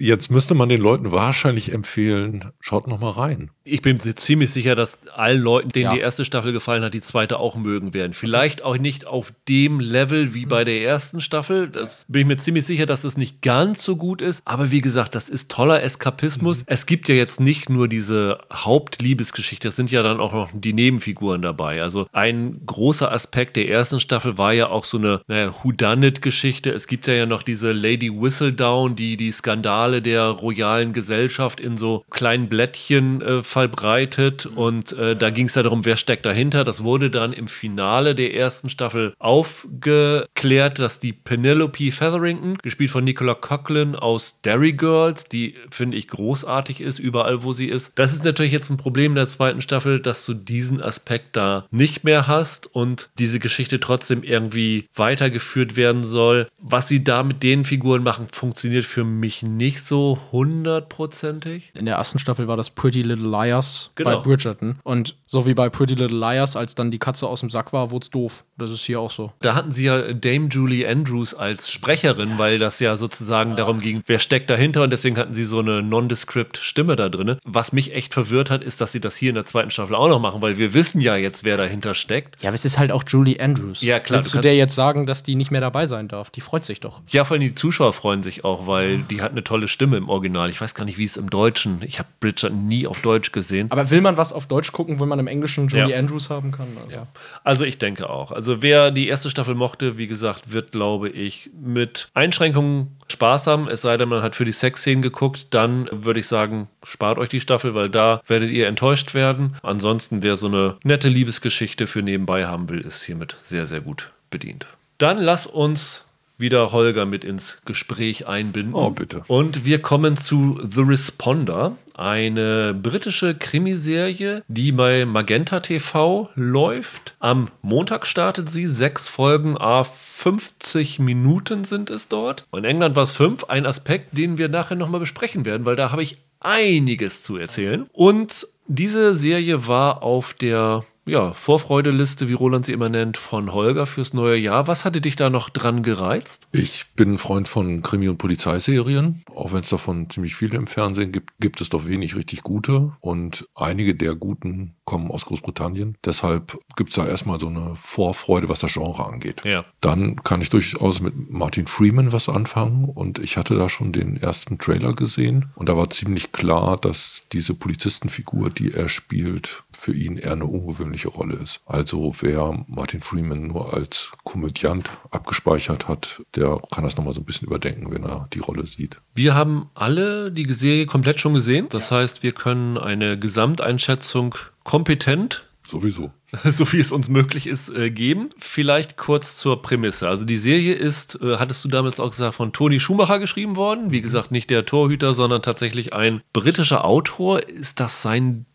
Jetzt müsste man den Leuten wahrscheinlich empfehlen, schaut noch mal rein. Ich bin ziemlich sicher, dass allen Leuten, denen Ja. die erste Staffel gefallen hat, die zweite auch mögen werden. Vielleicht auch nicht auf dem Level wie bei der ersten Staffel. Das bin ich mir ziemlich sicher, dass es nicht ganz so gut ist. Aber wie gesagt, das ist toller Eskapismus. Es gibt ja jetzt nicht nur diese Hauptliebesgeschichte, es sind ja dann auch noch die Nebenfiguren dabei. Also ein großer Aspekt der ersten Staffel war ja auch so eine naja, Whodunit-Geschichte. Es gibt ja, ja noch diese Lady Whistledown, die die Skandale der royalen Gesellschaft in so kleinen Blättchen äh, verbreitet. Und äh, da ging es ja darum, wer steckt dahinter. Das wurde dann im Finale der ersten Staffel aufgeklärt, dass die Penelope Featherington, gespielt von Nicola Coughlin aus Derry Girls, die finde ich großartig ist, überall wo sie ist. Das ist natürlich jetzt ein Problem der zweiten Staffel, dass du diesen Aspekt da nicht mehr hast und diese Geschichte trotzdem irgendwie weitergeführt werden soll. Was sie da mit den Figuren machen, funktioniert für mich nicht so hundertprozentig. In der ersten Staffel war das Pretty Little Liars Genau. bei Bridgerton. Und so wie bei Pretty Little Liars, als dann die Katze aus dem Sack war, wurde es doof. Das ist hier auch so. Da hatten sie ja Dame Julie Andrews als Sprecherin, weil das ja sozusagen darum ging, wer steckt dahinter und deswegen hatten sie so eine nondescript Stimme da drin. Was mich echt verwirrt hat, ist, dass sie das hier in der zweiten Staffel auch noch machen, weil wir wissen ja jetzt, wer dahinter steckt. Ja, aber es ist halt auch Julie Andrews. Ja, klar, Willst du du der jetzt sagen, dass die nicht mehr dabei sein darf? Die freut sich doch. Ja, vor allem die Zuschauer freuen sich auch, weil die hat eine tolle Stimme im Original. Ich weiß gar nicht, wie es im Deutschen. Ich habe Bridgerton nie auf Deutsch gesehen. Aber will man was auf Deutsch gucken, wo man im Englischen Julie Ja. Andrews haben kann? Also. Also ich denke auch. Also wer die erste Staffel mochte, wie gesagt, wird, glaube ich, mit Einschränkungen Spaß haben. Es sei denn, man hat für die Sexszenen geguckt, dann würde ich sagen, spart euch die Staffel, weil da werdet ihr enttäuscht werden. Ansonsten, wer so eine nette Liebesgeschichte für nebenbei haben will, ist hiermit sehr, sehr gut bedient. Dann lass uns wieder Holger mit ins Gespräch einbinden. Oh, bitte. Und wir kommen zu The Responder, eine britische Krimiserie, die bei Magenta TV läuft. Am Montag startet sie. Sechs Folgen, a 50 Minuten sind es dort. In England war es fünf. Ein Aspekt, den wir nachher nochmal besprechen werden, weil da habe ich einiges zu erzählen. Und diese Serie war auf der ja, Vorfreudeliste, wie Roland sie immer nennt, von Holger fürs neue Jahr. Was hatte dich da noch dran gereizt? Ich bin ein Freund von Krimi- und Polizeiserien. Auch wenn es davon ziemlich viele im Fernsehen gibt, gibt es doch wenig richtig gute. Und einige der guten kommen aus Großbritannien. Deshalb gibt es da erstmal so eine Vorfreude, was das Genre angeht. Ja. Dann kann ich durchaus mit Martin Freeman was anfangen. Und ich hatte da schon den ersten Trailer gesehen. Und da war ziemlich klar, dass diese Polizistenfigur, die er spielt, für ihn eher eine ungewöhnliche Rolle ist. Also wer Martin Freeman nur als Komödiant abgespeichert hat, der kann das nochmal so ein bisschen überdenken, wenn er die Rolle sieht. Wir haben alle die Serie komplett schon gesehen. Das heißt, wir können eine Gesamteinschätzung kompetent, Sowieso. so wie es uns möglich ist, äh, geben. Vielleicht kurz zur Prämisse. Also die Serie ist, äh, hattest du damals auch gesagt, von Toni Schumacher geschrieben worden. Wie gesagt, nicht der Torhüter, sondern tatsächlich ein britischer Autor. Ist das sein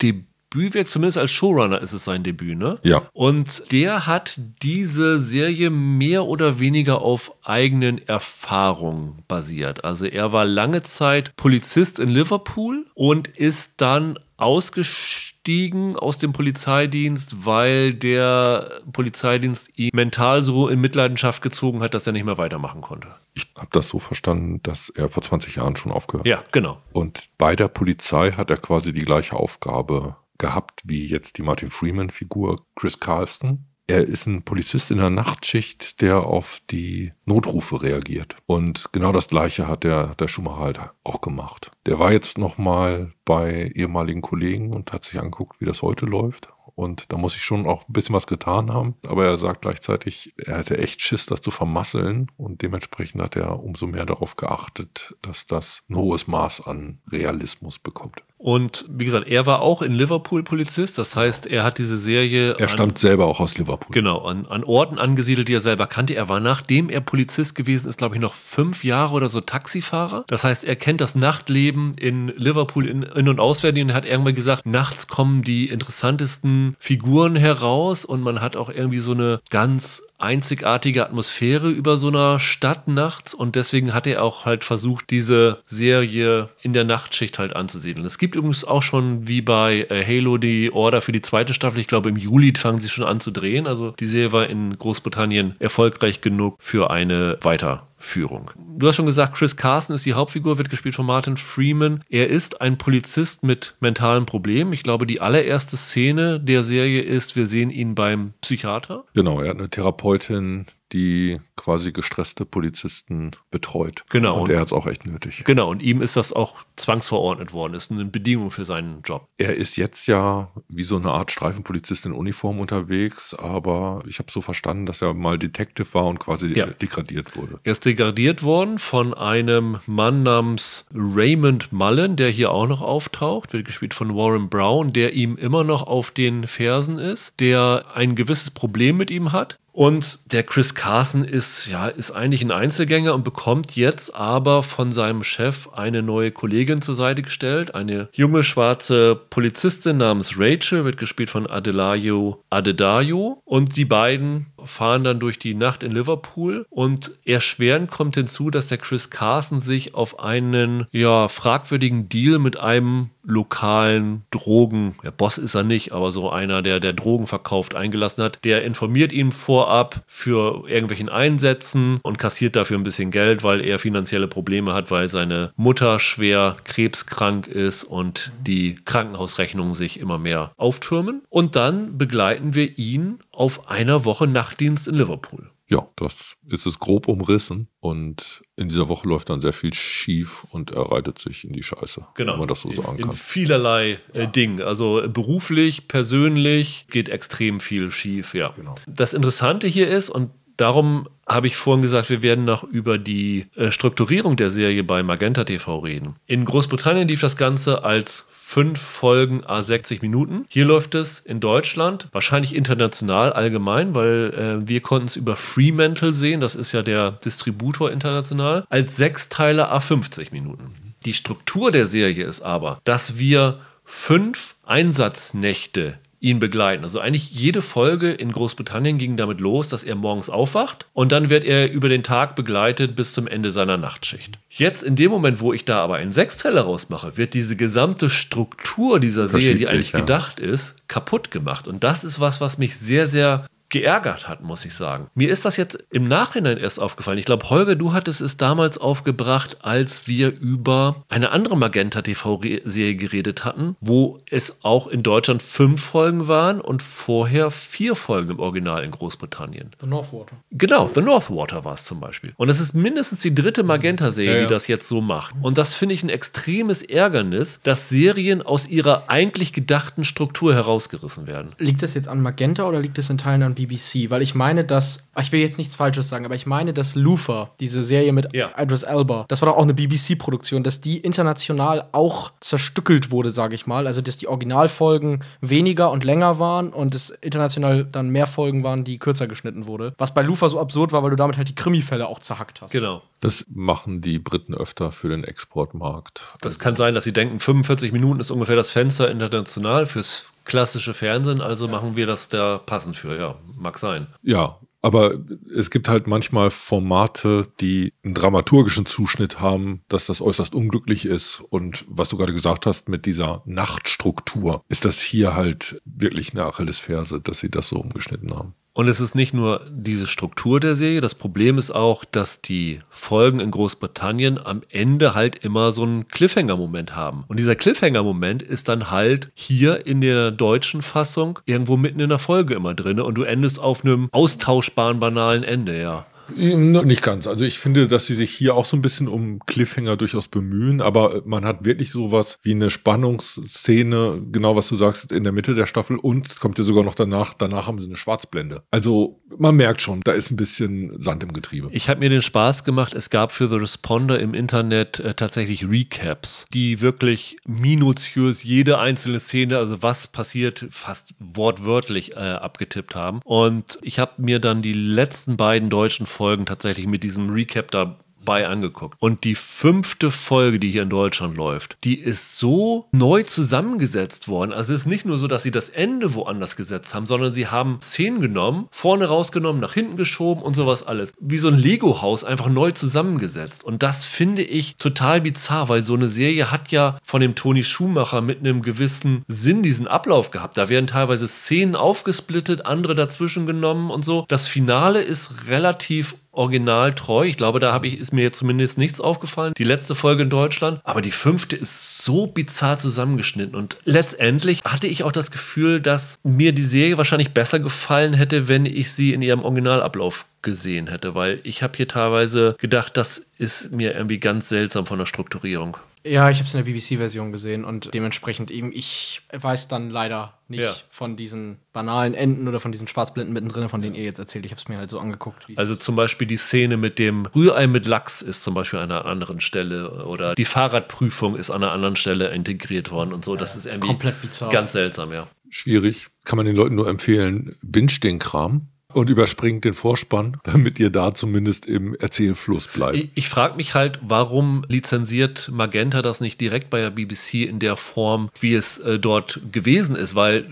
Debütwerk? Zumindest als Showrunner ist es sein Debüt, ne? Ja. Und der hat diese Serie mehr oder weniger auf eigenen Erfahrungen basiert. Also er war lange Zeit Polizist in Liverpool und ist dann ausgestiegen aus dem Polizeidienst, weil der Polizeidienst ihn mental so in Mitleidenschaft gezogen hat, dass er nicht mehr weitermachen konnte. Ich habe das so verstanden, dass er vor 20 Jahren schon aufgehört hat. Ja, genau. Und bei der Polizei hat er quasi die gleiche Aufgabe gehabt wie jetzt die Martin Freeman-Figur Chris Carlston. Er ist ein Polizist in der Nachtschicht, der auf die Notrufe reagiert. Und genau das Gleiche hat der, der Schumacher halt auch gemacht. Der war jetzt nochmal bei ehemaligen Kollegen und hat sich angeguckt, wie das heute läuft. Und da muss ich schon auch ein bisschen was getan haben. Aber er sagt gleichzeitig, er hätte echt Schiss, das zu vermasseln. Und dementsprechend hat er umso mehr darauf geachtet, dass das ein hohes Maß an Realismus bekommt. Und wie gesagt, er war auch in Liverpool Polizist. Das heißt, er hat diese Serie. Er stammt an, selber auch aus Liverpool. Genau, an, an Orten angesiedelt, die er selber kannte. Er war, nachdem er Polizist gewesen ist, glaube ich, noch fünf Jahre oder so Taxifahrer. Das heißt, er kennt das Nachtleben in Liverpool in, in und auswendig und hat irgendwann gesagt, nachts kommen die interessantesten Figuren heraus und man hat auch irgendwie so eine ganz einzigartige Atmosphäre über so einer Stadt nachts und deswegen hat er auch halt versucht, diese Serie in der Nachtschicht halt anzusiedeln. Es gibt übrigens auch schon wie bei äh, Halo die Order für die zweite Staffel. Ich glaube, im Juli fangen sie schon an zu drehen. Also die Serie war in Großbritannien erfolgreich genug für eine Weiter Führung. Du hast schon gesagt, Chris Carson ist die Hauptfigur, wird gespielt von Martin Freeman. Er ist ein Polizist mit mentalen Problemen. Ich glaube, die allererste Szene der Serie ist, wir sehen ihn beim Psychiater. Genau, er hat eine Therapeutin, die quasi gestresste Polizisten betreut. Genau. Und er hat es auch echt nötig. Genau, und ihm ist das auch zwangsverordnet worden. Das ist eine Bedingung für seinen Job. Er ist jetzt ja wie so eine Art Streifenpolizist in Uniform unterwegs, aber ich habe so verstanden, dass er mal Detective war und quasi ja. degradiert wurde. Er ist degradiert worden von einem Mann namens Raymond Mullen, der hier auch noch auftaucht, wird gespielt von Warren Brown, der ihm immer noch auf den Fersen ist, der ein gewisses Problem mit ihm hat und der Chris Carson ist, ja, ist eigentlich ein Einzelgänger und bekommt jetzt aber von seinem Chef eine neue Kollegin zur Seite gestellt. Eine junge schwarze Polizistin namens Rachel, wird gespielt von Adelayo Adedayo. Und die beiden fahren dann durch die Nacht in Liverpool. Und erschwerend kommt hinzu, dass der Chris Carson sich auf einen, ja, fragwürdigen Deal mit einem lokalen Drogen, der Boss ist er nicht, aber so einer, der der Drogen verkauft, eingelassen hat. Der informiert ihn vorab für irgendwelchen Einsätzen und kassiert dafür ein bisschen Geld, weil er finanzielle Probleme hat, weil seine Mutter schwer krebskrank ist und die Krankenhausrechnungen sich immer mehr auftürmen. Und dann begleiten wir ihn auf einer Woche Nachtdienst in Liverpool. Ja, das ist es grob umrissen und in dieser Woche läuft dann sehr viel schief und er reitet sich in die Scheiße, genau. wenn man das so sagen in, kann. In vielerlei äh, ja. Dingen, also beruflich, persönlich geht extrem viel schief, ja. Genau. Das Interessante hier ist und Darum habe ich vorhin gesagt, wir werden noch über die äh, Strukturierung der Serie bei Magenta TV reden. In Großbritannien lief das Ganze als fünf Folgen a 60 Minuten. Hier läuft es in Deutschland, wahrscheinlich international allgemein, weil äh, wir konnten es über Fremantle sehen, das ist ja der Distributor international, als sechs Teile a 50 Minuten. Die Struktur der Serie ist aber, dass wir fünf Einsatznächte ihn begleiten. Also eigentlich jede Folge in Großbritannien ging damit los, dass er morgens aufwacht und dann wird er über den Tag begleitet bis zum Ende seiner Nachtschicht. Jetzt in dem Moment, wo ich da aber einen Sechsteller rausmache, wird diese gesamte Struktur dieser Serie, die eigentlich ja. gedacht ist, kaputt gemacht. Und das ist was, was mich sehr, sehr geärgert hat, muss ich sagen. Mir ist das jetzt im Nachhinein erst aufgefallen. Ich glaube, Holger, du hattest es damals aufgebracht, als wir über eine andere Magenta TV-Serie geredet hatten, wo es auch in Deutschland fünf Folgen waren und vorher vier Folgen im Original in Großbritannien. The Northwater. Genau, The Northwater war es zum Beispiel. Und es ist mindestens die dritte Magenta-Serie, ja, ja. die das jetzt so macht. Und das finde ich ein extremes Ärgernis, dass Serien aus ihrer eigentlich gedachten Struktur herausgerissen werden. Liegt das jetzt an Magenta oder liegt es in Teilen an BBC? BBC, weil ich meine, dass, ich will jetzt nichts Falsches sagen, aber ich meine, dass Luther, diese Serie mit ja. Idris Elba, das war doch auch eine BBC-Produktion, dass die international auch zerstückelt wurde, sage ich mal. Also, dass die Originalfolgen weniger und länger waren und es international dann mehr Folgen waren, die kürzer geschnitten wurde. Was bei Luther so absurd war, weil du damit halt die Krimi-Fälle auch zerhackt hast. Genau. Das machen die Briten öfter für den Exportmarkt. Das kann sein, dass sie denken, 45 Minuten ist ungefähr das Fenster international fürs klassische Fernsehen, also machen wir das da passend für. Ja, mag sein. Ja, aber es gibt halt manchmal Formate, die einen dramaturgischen Zuschnitt haben, dass das äußerst unglücklich ist. Und was du gerade gesagt hast mit dieser Nachtstruktur, ist das hier halt wirklich eine Achillesferse, dass sie das so umgeschnitten haben. Und es ist nicht nur diese Struktur der Serie, das Problem ist auch, dass die Folgen in Großbritannien am Ende halt immer so einen Cliffhanger-Moment haben. Und dieser Cliffhanger-Moment ist dann halt hier in der deutschen Fassung irgendwo mitten in der Folge immer drin und du endest auf einem austauschbaren, banalen Ende, ja. Nicht ganz. Also ich finde, dass sie sich hier auch so ein bisschen um Cliffhanger durchaus bemühen, aber man hat wirklich sowas wie eine Spannungsszene, genau was du sagst, in der Mitte der Staffel und es kommt ja sogar noch danach, danach haben sie eine Schwarzblende. Also man merkt schon, da ist ein bisschen Sand im Getriebe. Ich habe mir den Spaß gemacht, es gab für The Responder im Internet äh, tatsächlich Recaps, die wirklich minutiös jede einzelne Szene, also was passiert, fast wortwörtlich äh, abgetippt haben. Und ich habe mir dann die letzten beiden deutschen Folgen tatsächlich mit diesem Recap da bei angeguckt. Und die fünfte Folge, die hier in Deutschland läuft, die ist so neu zusammengesetzt worden. Also es ist nicht nur so, dass sie das Ende woanders gesetzt haben, sondern sie haben Szenen genommen, vorne rausgenommen, nach hinten geschoben und sowas alles. Wie so ein Lego-Haus einfach neu zusammengesetzt. Und das finde ich total bizarr, weil so eine Serie hat ja von dem Toni Schumacher mit einem gewissen Sinn diesen Ablauf gehabt. Da werden teilweise Szenen aufgesplittet, andere dazwischen genommen und so. Das Finale ist relativ originaltreu. Ich glaube, da habe ich, ist mir jetzt zumindest nichts aufgefallen. Die letzte Folge in Deutschland. Aber die fünfte ist so bizarr zusammengeschnitten. Und letztendlich hatte ich auch das Gefühl, dass mir die Serie wahrscheinlich besser gefallen hätte, wenn ich sie in ihrem Originalablauf gesehen hätte. Weil ich habe hier teilweise gedacht, das ist mir irgendwie ganz seltsam von der Strukturierung. Ja, ich habe es in der BBC-Version gesehen und dementsprechend eben, ich weiß dann leider nicht ja. von diesen banalen Enden oder von diesen Schwarzblinden mittendrin, von denen ihr jetzt erzählt. Ich habe es mir halt so angeguckt. Also zum Beispiel die Szene mit dem Rührei mit Lachs ist zum Beispiel an einer anderen Stelle oder die Fahrradprüfung ist an einer anderen Stelle integriert worden und so. Das ist irgendwie komplett bizarr. ganz seltsam, ja. Schwierig. Kann man den Leuten nur empfehlen, binge den Kram und überspringt den Vorspann, damit ihr da zumindest im Erzählfluss bleibt. Ich, ich frage mich halt, warum lizenziert Magenta das nicht direkt bei der BBC in der Form, wie es äh, dort gewesen ist, weil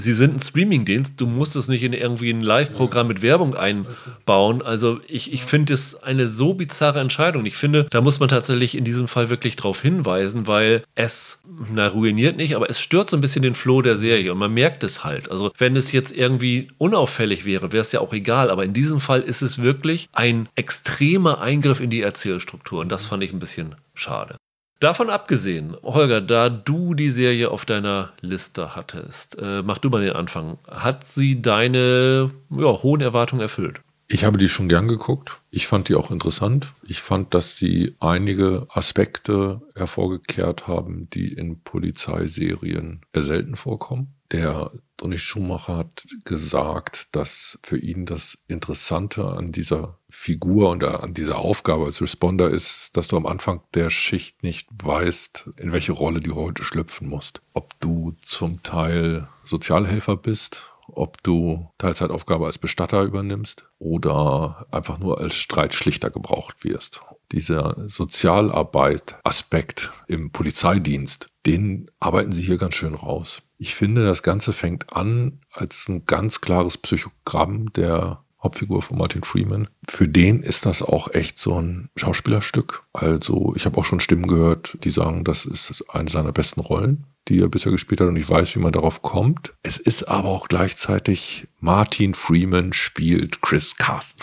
sie sind ein Streamingdienst, du musst es nicht in irgendwie ein Live-Programm mit Werbung einbauen. Also ich, ich finde es eine so bizarre Entscheidung. Ich finde, da muss man tatsächlich in diesem Fall wirklich drauf hinweisen, weil es, na, ruiniert nicht, aber es stört so ein bisschen den Flow der Serie und man merkt es halt. Also wenn es jetzt irgendwie unauffällig wäre, wäre es ja auch egal, aber in diesem Fall ist es wirklich ein extremer Eingriff in die Erzählstruktur und das fand ich ein bisschen schade. Davon abgesehen, Holger, da du die Serie auf deiner Liste hattest, äh, mach du mal den Anfang. Hat sie deine ja, hohen Erwartungen erfüllt? Ich habe die schon gern geguckt. Ich fand die auch interessant. Ich fand, dass sie einige Aspekte hervorgekehrt haben, die in Polizeiserien eher selten vorkommen. Der Donny Schumacher hat gesagt, dass für ihn das Interessante an dieser Figur und an dieser Aufgabe als Responder ist, dass du am Anfang der Schicht nicht weißt, in welche Rolle du heute schlüpfen musst. Ob du zum Teil Sozialhelfer bist ob du Teilzeitaufgabe als Bestatter übernimmst oder einfach nur als Streitschlichter gebraucht wirst. Dieser Sozialarbeit-Aspekt im Polizeidienst, den arbeiten sie hier ganz schön raus. Ich finde, das Ganze fängt an als ein ganz klares Psychogramm der Hauptfigur von Martin Freeman. Für den ist das auch echt so ein Schauspielerstück. Also ich habe auch schon Stimmen gehört, die sagen, das ist eine seiner besten Rollen, die er bisher gespielt hat und ich weiß, wie man darauf kommt. Es ist aber auch gleichzeitig Martin Freeman spielt Chris Carson.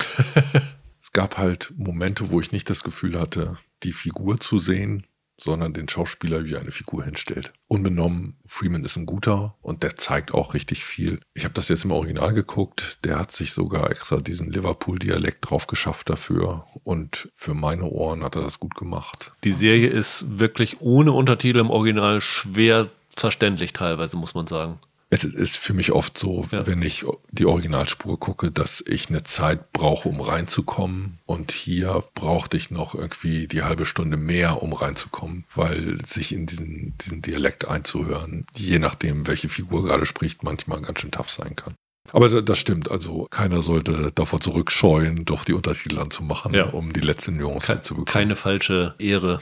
es gab halt Momente, wo ich nicht das Gefühl hatte, die Figur zu sehen, sondern den Schauspieler wie eine Figur hinstellt. Unbenommen, Freeman ist ein guter und der zeigt auch richtig viel. Ich habe das jetzt im Original geguckt, der hat sich sogar extra diesen Liverpool-Dialekt drauf geschafft dafür und für meine Ohren hat er das gut gemacht. Die Serie ist wirklich ohne Untertitel im Original schwer verständlich teilweise, muss man sagen. Es ist für mich oft so, ja. wenn ich die Originalspur gucke, dass ich eine Zeit brauche, um reinzukommen. Und hier brauchte ich noch irgendwie die halbe Stunde mehr, um reinzukommen, weil sich in diesen, diesen Dialekt einzuhören, je nachdem, welche Figur gerade spricht, manchmal ganz schön tough sein kann. Aber das stimmt, also keiner sollte davor zurückscheuen, doch die Untertitel anzumachen, ja. um die letzte Nuance Ke zu bekommen. Keine falsche Ehre.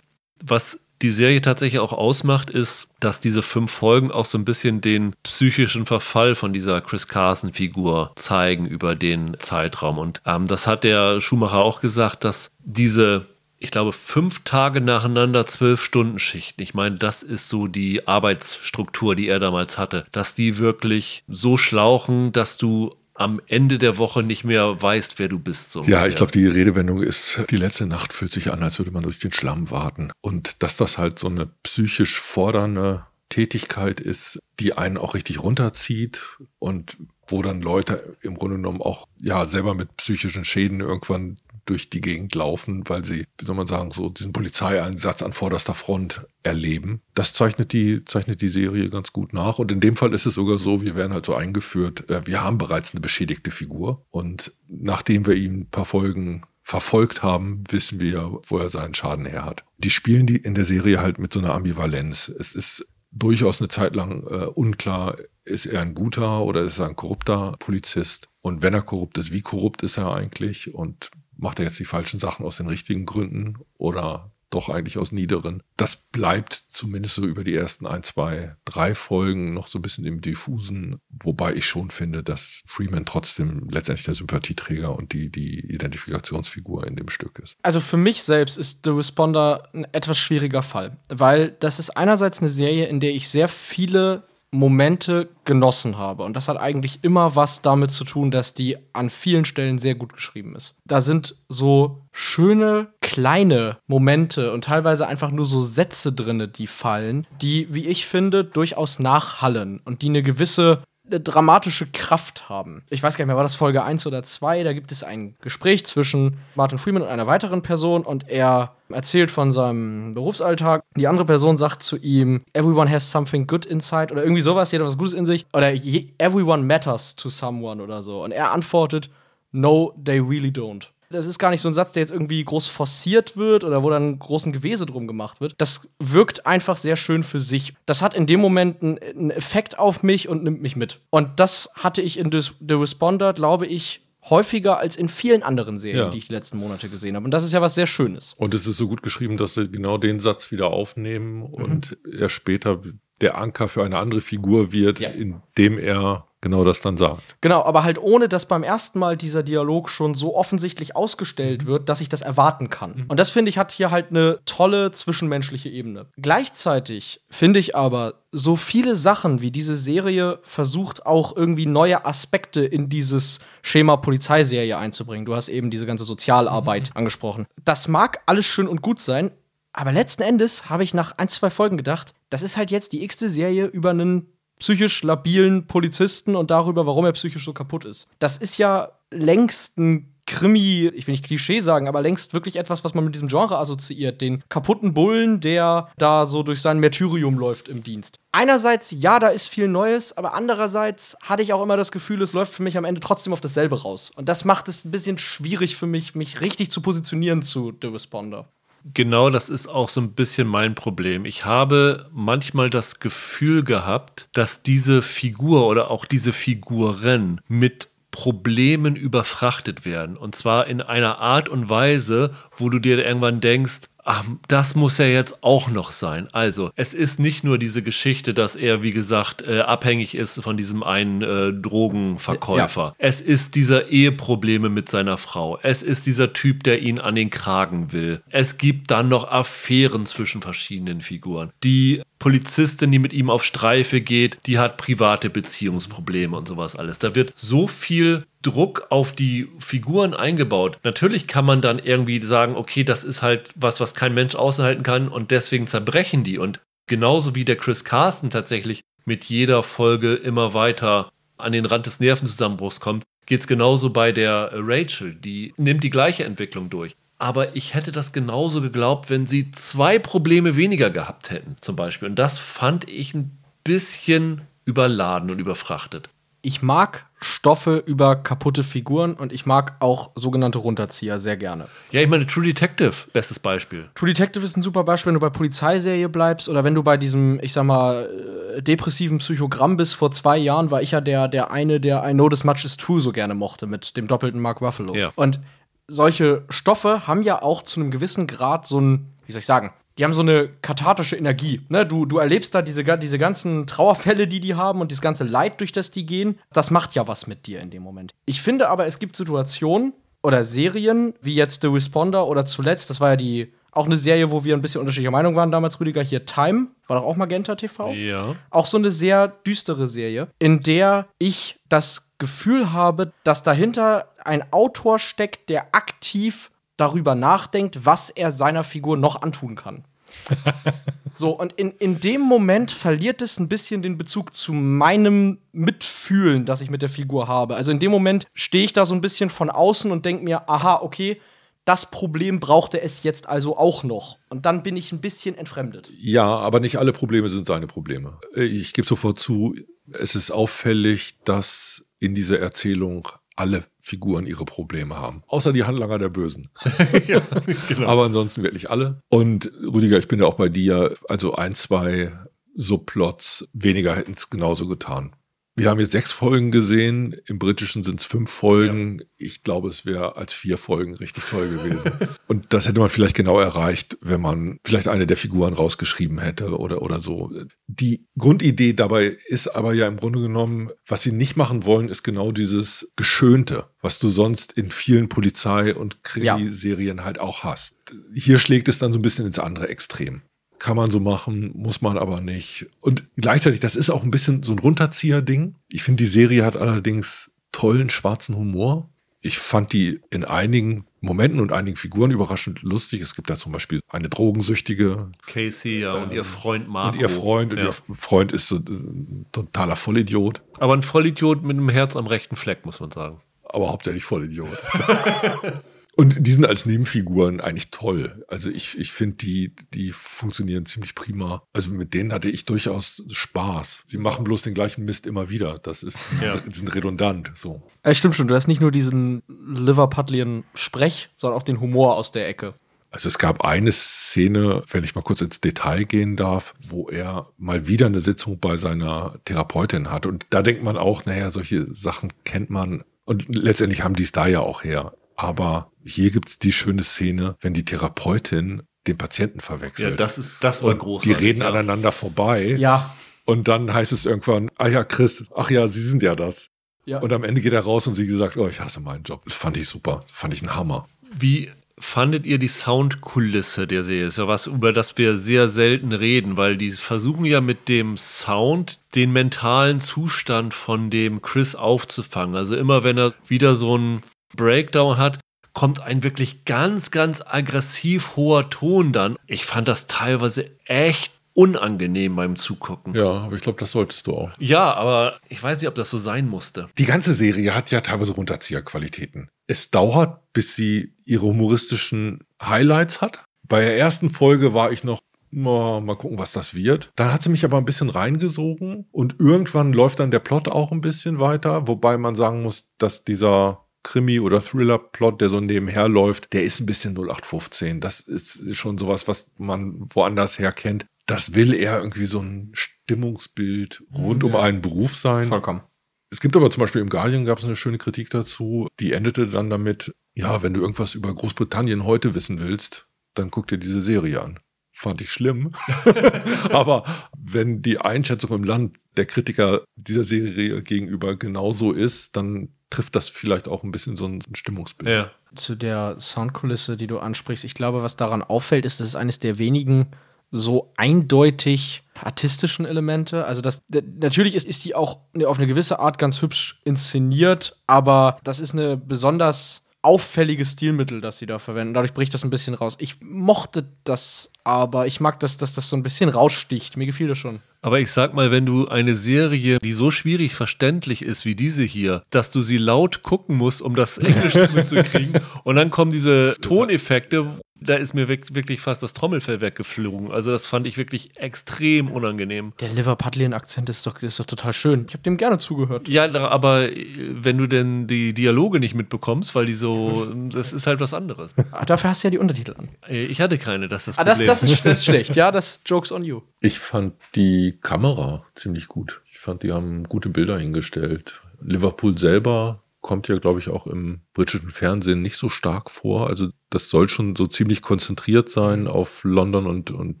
Was die Serie tatsächlich auch ausmacht, ist, dass diese fünf Folgen auch so ein bisschen den psychischen Verfall von dieser Chris Carson-Figur zeigen über den Zeitraum. Und ähm, das hat der Schumacher auch gesagt, dass diese ich glaube, fünf Tage nacheinander zwölf Stunden Schichten. Ich meine, das ist so die Arbeitsstruktur, die er damals hatte, dass die wirklich so schlauchen, dass du am Ende der Woche nicht mehr weißt, wer du bist. So ja, ich glaube, die Redewendung ist, die letzte Nacht fühlt sich an, als würde man durch den Schlamm warten. Und dass das halt so eine psychisch fordernde Tätigkeit ist, die einen auch richtig runterzieht und wo dann Leute im Grunde genommen auch ja selber mit psychischen Schäden irgendwann durch die Gegend laufen, weil sie, wie soll man sagen, so diesen Polizeieinsatz an vorderster Front erleben. Das zeichnet die, zeichnet die Serie ganz gut nach. Und in dem Fall ist es sogar so, wir werden halt so eingeführt, äh, wir haben bereits eine beschädigte Figur. Und nachdem wir ihn ein paar Folgen verfolgt haben, wissen wir, wo er seinen Schaden her hat. Die spielen die in der Serie halt mit so einer Ambivalenz. Es ist durchaus eine Zeit lang äh, unklar, ist er ein guter oder ist er ein korrupter Polizist? Und wenn er korrupt ist, wie korrupt ist er eigentlich? Und macht er jetzt die falschen Sachen aus den richtigen Gründen oder doch eigentlich aus niederen? Das bleibt zumindest so über die ersten ein, zwei, drei Folgen noch so ein bisschen im Diffusen, wobei ich schon finde, dass Freeman trotzdem letztendlich der Sympathieträger und die, die Identifikationsfigur in dem Stück ist. Also für mich selbst ist The Responder ein etwas schwieriger Fall, weil das ist einerseits eine Serie, in der ich sehr viele Momente genossen habe. Und das hat eigentlich immer was damit zu tun, dass die an vielen Stellen sehr gut geschrieben ist. Da sind so schöne kleine Momente und teilweise einfach nur so Sätze drinne, die fallen, die, wie ich finde, durchaus nachhallen und die eine gewisse eine dramatische Kraft haben. Ich weiß gar nicht mehr, war das Folge 1 oder 2? Da gibt es ein Gespräch zwischen Martin Freeman und einer weiteren Person und er erzählt von seinem Berufsalltag. Die andere Person sagt zu ihm, everyone has something good inside oder irgendwie sowas, jeder hat was Gutes in sich. Oder everyone matters to someone oder so. Und er antwortet, no, they really don't. Das ist gar nicht so ein Satz, der jetzt irgendwie groß forciert wird oder wo dann großen Gewese drum gemacht wird. Das wirkt einfach sehr schön für sich. Das hat in dem Moment einen Effekt auf mich und nimmt mich mit. Und das hatte ich in The Responder, glaube ich, häufiger als in vielen anderen Serien, ja. die ich die letzten Monate gesehen habe. Und das ist ja was sehr Schönes. Und es ist so gut geschrieben, dass sie genau den Satz wieder aufnehmen mhm. und er später der Anker für eine andere Figur wird, ja. indem er genau das dann sagt. Genau, aber halt ohne, dass beim ersten Mal dieser Dialog schon so offensichtlich ausgestellt mhm. wird, dass ich das erwarten kann. Mhm. Und das finde ich hat hier halt eine tolle zwischenmenschliche Ebene. Gleichzeitig finde ich aber so viele Sachen, wie diese Serie versucht, auch irgendwie neue Aspekte in dieses Schema Polizeiserie einzubringen. Du hast eben diese ganze Sozialarbeit mhm. angesprochen. Das mag alles schön und gut sein, aber letzten Endes habe ich nach ein, zwei Folgen gedacht, das ist halt jetzt die x-te Serie über einen psychisch labilen Polizisten und darüber, warum er psychisch so kaputt ist. Das ist ja längst ein Krimi, ich will nicht Klischee sagen, aber längst wirklich etwas, was man mit diesem Genre assoziiert. Den kaputten Bullen, der da so durch sein Martyrium läuft im Dienst. Einerseits, ja, da ist viel Neues, aber andererseits hatte ich auch immer das Gefühl, es läuft für mich am Ende trotzdem auf dasselbe raus. Und das macht es ein bisschen schwierig für mich, mich richtig zu positionieren zu The Responder. Genau, das ist auch so ein bisschen mein Problem. Ich habe manchmal das Gefühl gehabt, dass diese Figur oder auch diese Figuren mit Problemen überfrachtet werden. Und zwar in einer Art und Weise, wo du dir irgendwann denkst, ach, das muss ja jetzt auch noch sein. Also, es ist nicht nur diese Geschichte, dass er, wie gesagt, äh, abhängig ist von diesem einen äh, Drogenverkäufer. Ja. Es ist dieser Eheprobleme mit seiner Frau. Es ist dieser Typ, der ihn an den Kragen will. Es gibt dann noch Affären zwischen verschiedenen Figuren. Die Polizistin, die mit ihm auf Streife geht, die hat private Beziehungsprobleme und sowas alles. Da wird so viel Druck auf die Figuren eingebaut. Natürlich kann man dann irgendwie sagen, okay, das ist halt was, was kein Mensch aushalten kann und deswegen zerbrechen die. Und genauso wie der Chris Carsten tatsächlich mit jeder Folge immer weiter an den Rand des Nervenzusammenbruchs kommt, geht es genauso bei der Rachel. Die nimmt die gleiche Entwicklung durch. Aber ich hätte das genauso geglaubt, wenn sie zwei Probleme weniger gehabt hätten, zum Beispiel. Und das fand ich ein bisschen überladen und überfrachtet ich mag Stoffe über kaputte Figuren und ich mag auch sogenannte Runterzieher sehr gerne. Ja, ich meine, True Detective, bestes Beispiel. True Detective ist ein super Beispiel, wenn du bei Polizeiserie bleibst oder wenn du bei diesem, ich sag mal, äh, depressiven Psychogramm bist. Vor zwei Jahren war ich ja der, der eine, der I Know This Much Is True so gerne mochte mit dem doppelten Mark Ruffalo. Ja. Und solche Stoffe haben ja auch zu einem gewissen Grad so ein, wie soll ich sagen, die haben so eine kathartische Energie. Ne? Du, du erlebst da diese, diese ganzen Trauerfälle, die die haben und das ganze Leid, durch das die gehen. Das macht ja was mit dir in dem Moment. Ich finde aber, es gibt Situationen oder Serien, wie jetzt The Responder oder zuletzt, das war ja die auch eine Serie, wo wir ein bisschen unterschiedlicher Meinung waren damals, Rüdiger, hier Time, war doch auch Magenta TV. Ja. Auch so eine sehr düstere Serie, in der ich das Gefühl habe, dass dahinter ein Autor steckt, der aktiv darüber nachdenkt, was er seiner Figur noch antun kann. so, und in, in dem Moment verliert es ein bisschen den Bezug zu meinem Mitfühlen, das ich mit der Figur habe. Also in dem Moment stehe ich da so ein bisschen von außen und denke mir, aha, okay, das Problem brauchte es jetzt also auch noch. Und dann bin ich ein bisschen entfremdet. Ja, aber nicht alle Probleme sind seine Probleme. Ich gebe sofort zu, es ist auffällig, dass in dieser Erzählung alle Figuren ihre Probleme haben. Außer die Handlanger der Bösen. ja, genau. Aber ansonsten wirklich alle. Und Rüdiger, ich bin ja auch bei dir. Also ein, zwei Subplots weniger hätten es genauso getan. Wir haben jetzt sechs Folgen gesehen, im Britischen sind es fünf Folgen. Ja. Ich glaube, es wäre als vier Folgen richtig toll gewesen. Und das hätte man vielleicht genau erreicht, wenn man vielleicht eine der Figuren rausgeschrieben hätte oder, oder so. Die Grundidee dabei ist aber ja im Grunde genommen, was sie nicht machen wollen, ist genau dieses Geschönte, was du sonst in vielen Polizei- und Krimiserien ja. halt auch hast. Hier schlägt es dann so ein bisschen ins andere Extrem. Kann man so machen, muss man aber nicht. Und gleichzeitig, das ist auch ein bisschen so ein Runterzieher-Ding. Ich finde, die Serie hat allerdings tollen schwarzen Humor. Ich fand die in einigen Momenten und einigen Figuren überraschend lustig. Es gibt da zum Beispiel eine Drogensüchtige. Casey, ja, und ihr ähm, Freund Marco. Und ihr Freund, ja. und ihr Freund ist so ein totaler Vollidiot. Aber ein Vollidiot mit einem Herz am rechten Fleck, muss man sagen. Aber hauptsächlich Vollidiot. Und die sind als Nebenfiguren eigentlich toll. Also ich, ich finde, die, die funktionieren ziemlich prima. Also mit denen hatte ich durchaus Spaß. Sie machen bloß den gleichen Mist immer wieder. Das ist, ja. sind redundant. So. Es stimmt schon, du hast nicht nur diesen Liverpudlian-Sprech, sondern auch den Humor aus der Ecke. Also es gab eine Szene, wenn ich mal kurz ins Detail gehen darf, wo er mal wieder eine Sitzung bei seiner Therapeutin hat. Und da denkt man auch, naja, solche Sachen kennt man. Und letztendlich haben die es da ja auch her. Aber hier gibt es die schöne Szene, wenn die Therapeutin den Patienten verwechselt. Ja, das ist das war großartig. Die reden ja. aneinander vorbei. Ja. Und dann heißt es irgendwann, ah ja, Chris, ach ja, Sie sind ja das. Ja. Und am Ende geht er raus und sie gesagt, oh, ich hasse meinen Job. Das fand ich super. Das fand ich ein Hammer. Wie fandet ihr die Soundkulisse der Serie? Ist ja was, über das wir sehr selten reden, weil die versuchen ja mit dem Sound den mentalen Zustand von dem Chris aufzufangen. Also immer wenn er wieder so ein Breakdown hat, kommt ein wirklich ganz, ganz aggressiv hoher Ton dann. Ich fand das teilweise echt unangenehm beim Zugucken. Ja, aber ich glaube, das solltest du auch. Ja, aber ich weiß nicht, ob das so sein musste. Die ganze Serie hat ja teilweise Runterzieherqualitäten. Es dauert, bis sie ihre humoristischen Highlights hat. Bei der ersten Folge war ich noch mal, mal gucken, was das wird. Dann hat sie mich aber ein bisschen reingesogen und irgendwann läuft dann der Plot auch ein bisschen weiter, wobei man sagen muss, dass dieser Krimi- oder Thriller-Plot, der so nebenher läuft, der ist ein bisschen 0815. Das ist schon sowas, was man woanders her kennt. Das will eher irgendwie so ein Stimmungsbild rund ja. um einen Beruf sein. Vollkommen. Es gibt aber zum Beispiel im Guardian gab es eine schöne Kritik dazu, die endete dann damit, ja, wenn du irgendwas über Großbritannien heute wissen willst, dann guck dir diese Serie an. Fand ich schlimm. aber wenn die Einschätzung im Land der Kritiker dieser Serie gegenüber genauso ist, dann trifft das vielleicht auch ein bisschen so ein Stimmungsbild. Ja. Zu der Soundkulisse, die du ansprichst, ich glaube, was daran auffällt, ist, dass es eines der wenigen so eindeutig artistischen Elemente. Also das natürlich ist, ist die auch auf eine gewisse Art ganz hübsch inszeniert, aber das ist eine besonders auffälliges Stilmittel, das sie da verwenden. Dadurch bricht das ein bisschen raus. Ich mochte das, aber ich mag, dass, dass das so ein bisschen raussticht. Mir gefiel das schon. Aber ich sag mal, wenn du eine Serie, die so schwierig verständlich ist wie diese hier, dass du sie laut gucken musst, um das Englisch mitzukriegen, und dann kommen diese Toneffekte, da ist mir wirklich fast das Trommelfell weggeflogen. Also das fand ich wirklich extrem unangenehm. Der Liverpudlian-Akzent ist doch, ist doch total schön. Ich habe dem gerne zugehört. Ja, aber äh, wenn du denn die Dialoge nicht mitbekommst, weil die so, das ist halt was anderes. Ah, dafür hast du ja die Untertitel an. Äh, ich hatte keine, das ist das Problem. Ah, das, das, ist, das ist schlecht, ja, das Jokes on you. Ich fand die Kamera ziemlich gut. Ich fand, die haben gute Bilder hingestellt. Liverpool selber kommt ja, glaube ich, auch im britischen Fernsehen nicht so stark vor. Also das soll schon so ziemlich konzentriert sein mhm. auf London und, und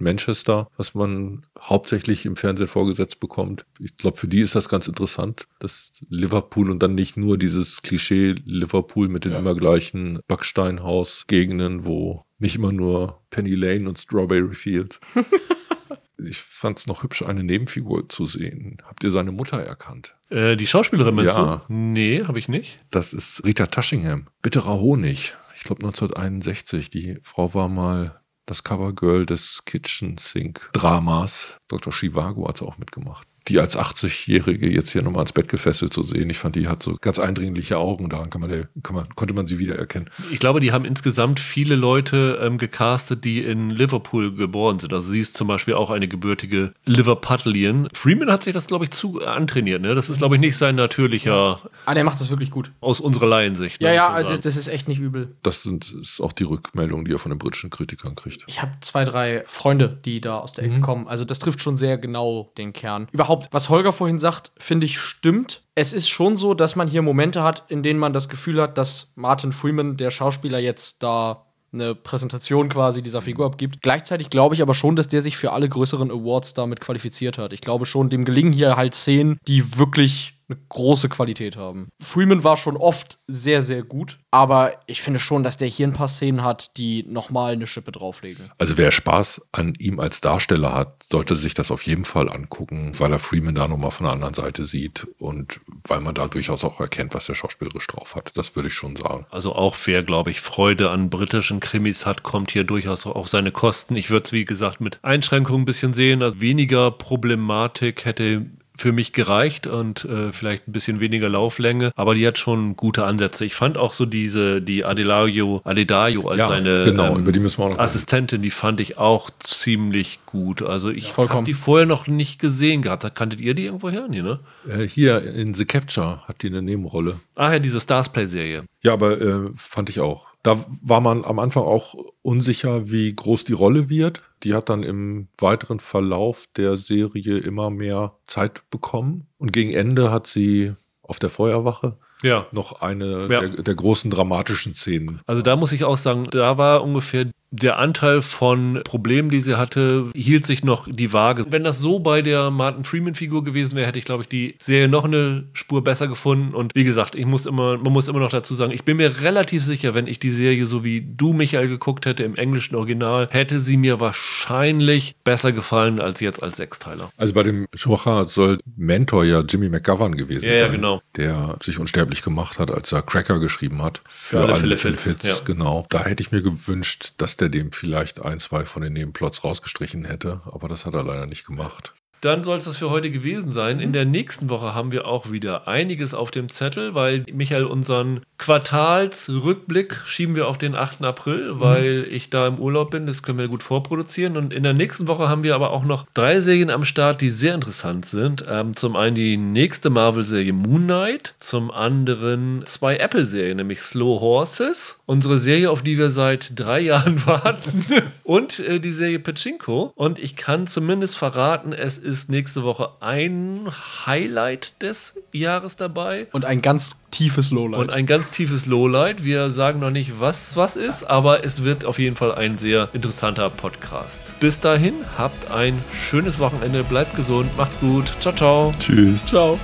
Manchester, was man hauptsächlich im Fernsehen vorgesetzt bekommt. Ich glaube, für die ist das ganz interessant, dass Liverpool und dann nicht nur dieses Klischee Liverpool mit den ja. immer gleichen Backsteinhaus-Gegenden, wo nicht immer nur Penny Lane und Strawberry Fields. ich fand es noch hübsch, eine Nebenfigur zu sehen. Habt ihr seine Mutter erkannt? Äh, die Schauspielerin meinst ja. du? Nee, habe ich nicht. Das ist Rita Tushingham. Bitterer Honig. Ich glaube 1961. Die Frau war mal das Covergirl des Kitchen Sink Dramas. Dr. Chivago hat sie auch mitgemacht. Die als 80-Jährige jetzt hier nochmal ans Bett gefesselt zu sehen. Ich fand, die hat so ganz eindringliche Augen, daran kann man, kann man, konnte man sie wiedererkennen. Ich glaube, die haben insgesamt viele Leute ähm, gecastet, die in Liverpool geboren sind. Also sie ist zum Beispiel auch eine gebürtige Liverpudlian. Freeman hat sich das, glaube ich, zu antrainiert. Ne? Das ist, glaube ich, nicht sein natürlicher. Ah, der macht das wirklich gut. Aus unserer Laiensicht. Ja, ja, das ist echt nicht übel. Das sind, ist auch die Rückmeldung, die er von den britischen Kritikern kriegt. Ich habe zwei, drei Freunde, die da aus der Ecke mhm. kommen. Also das trifft schon sehr genau den Kern. Überhaupt, was Holger vorhin sagt, finde ich stimmt. Es ist schon so, dass man hier Momente hat, in denen man das Gefühl hat, dass Martin Freeman, der Schauspieler, jetzt da eine Präsentation quasi dieser Figur abgibt. Gleichzeitig glaube ich aber schon, dass der sich für alle größeren Awards damit qualifiziert hat. Ich glaube schon, dem gelingen hier halt Szenen, die wirklich eine große Qualität haben. Freeman war schon oft sehr, sehr gut, aber ich finde schon, dass der hier ein paar Szenen hat, die nochmal eine Schippe drauflegen. Also wer Spaß an ihm als Darsteller hat, sollte sich das auf jeden Fall angucken, weil er Freeman da nochmal von der anderen Seite sieht und weil man da durchaus auch erkennt, was der schauspielerisch drauf hat. Das würde ich schon sagen. Also auch wer, glaube ich, Freude an britischen Krimis hat, kommt hier durchaus auf seine Kosten. Ich würde es, wie gesagt, mit Einschränkungen ein bisschen sehen. Also weniger Problematik hätte für mich gereicht und äh, vielleicht ein bisschen weniger Lauflänge, aber die hat schon gute Ansätze. Ich fand auch so diese, die Adelaio, Adedayo als ja, seine genau, ähm, über die müssen wir auch noch Assistentin, die fand ich auch ziemlich gut. Also ich habe die vorher noch nicht gesehen gehabt. Kanntet ihr die irgendwo her? Nee, ne? Äh, hier in The Capture hat die eine Nebenrolle. Ah ja, diese Starsplay-Serie. Ja, aber äh, fand ich auch. Da war man am Anfang auch unsicher, wie groß die Rolle wird. Die hat dann im weiteren Verlauf der Serie immer mehr Zeit bekommen. Und gegen Ende hat sie auf der Feuerwache ja. noch eine ja. der, der, großen dramatischen Szenen. Also da muss ich auch sagen, da war ungefähr der Anteil von Problemen, die sie hatte, hielt sich noch die Waage. Wenn das so bei der Martin Freeman-Figur gewesen wäre, hätte ich, glaube ich, die Serie noch eine Spur besser gefunden. Und wie gesagt, ich muss immer, man muss immer noch dazu sagen, ich bin mir relativ sicher, wenn ich die Serie so wie du, Michael, geguckt hätte im englischen Original, hätte sie mir wahrscheinlich besser gefallen als jetzt als Sechsteiler. Also bei dem Schwacher soll Mentor ja Jimmy McGovern gewesen ja, sein, ja, genau. der sich unsterblich gemacht hat, als er Cracker geschrieben hat. Für, Für alle, alle Fälle Fits. Ja. Genau. Da hätte ich mir gewünscht, dass der dem vielleicht ein, zwei von den Nebenplots rausgestrichen hätte, aber das hat er leider nicht gemacht. Dann soll es das für heute gewesen sein. In der nächsten Woche haben wir auch wieder einiges auf dem Zettel, weil Michael unseren Quartalsrückblick schieben wir auf den 8. April, mhm. weil ich da im Urlaub bin. Das können wir gut vorproduzieren. Und in der nächsten Woche haben wir aber auch noch drei Serien am Start, die sehr interessant sind. Ähm, zum einen die nächste Marvel-Serie Moon Knight, zum anderen zwei Apple-Serien, nämlich Slow Horses, unsere Serie, auf die wir seit drei Jahren warten, und äh, die Serie Pachinko. Und ich kann zumindest verraten, es ist nächste Woche ein Highlight des Jahres dabei. Und ein ganz tiefes Lowlight. Und ein ganz tiefes Lowlight. Wir sagen noch nicht, was was ist, aber es wird auf jeden Fall ein sehr interessanter Podcast. Bis dahin, habt ein schönes Wochenende, bleibt gesund, macht's gut. Ciao, ciao. Tschüss. Ciao.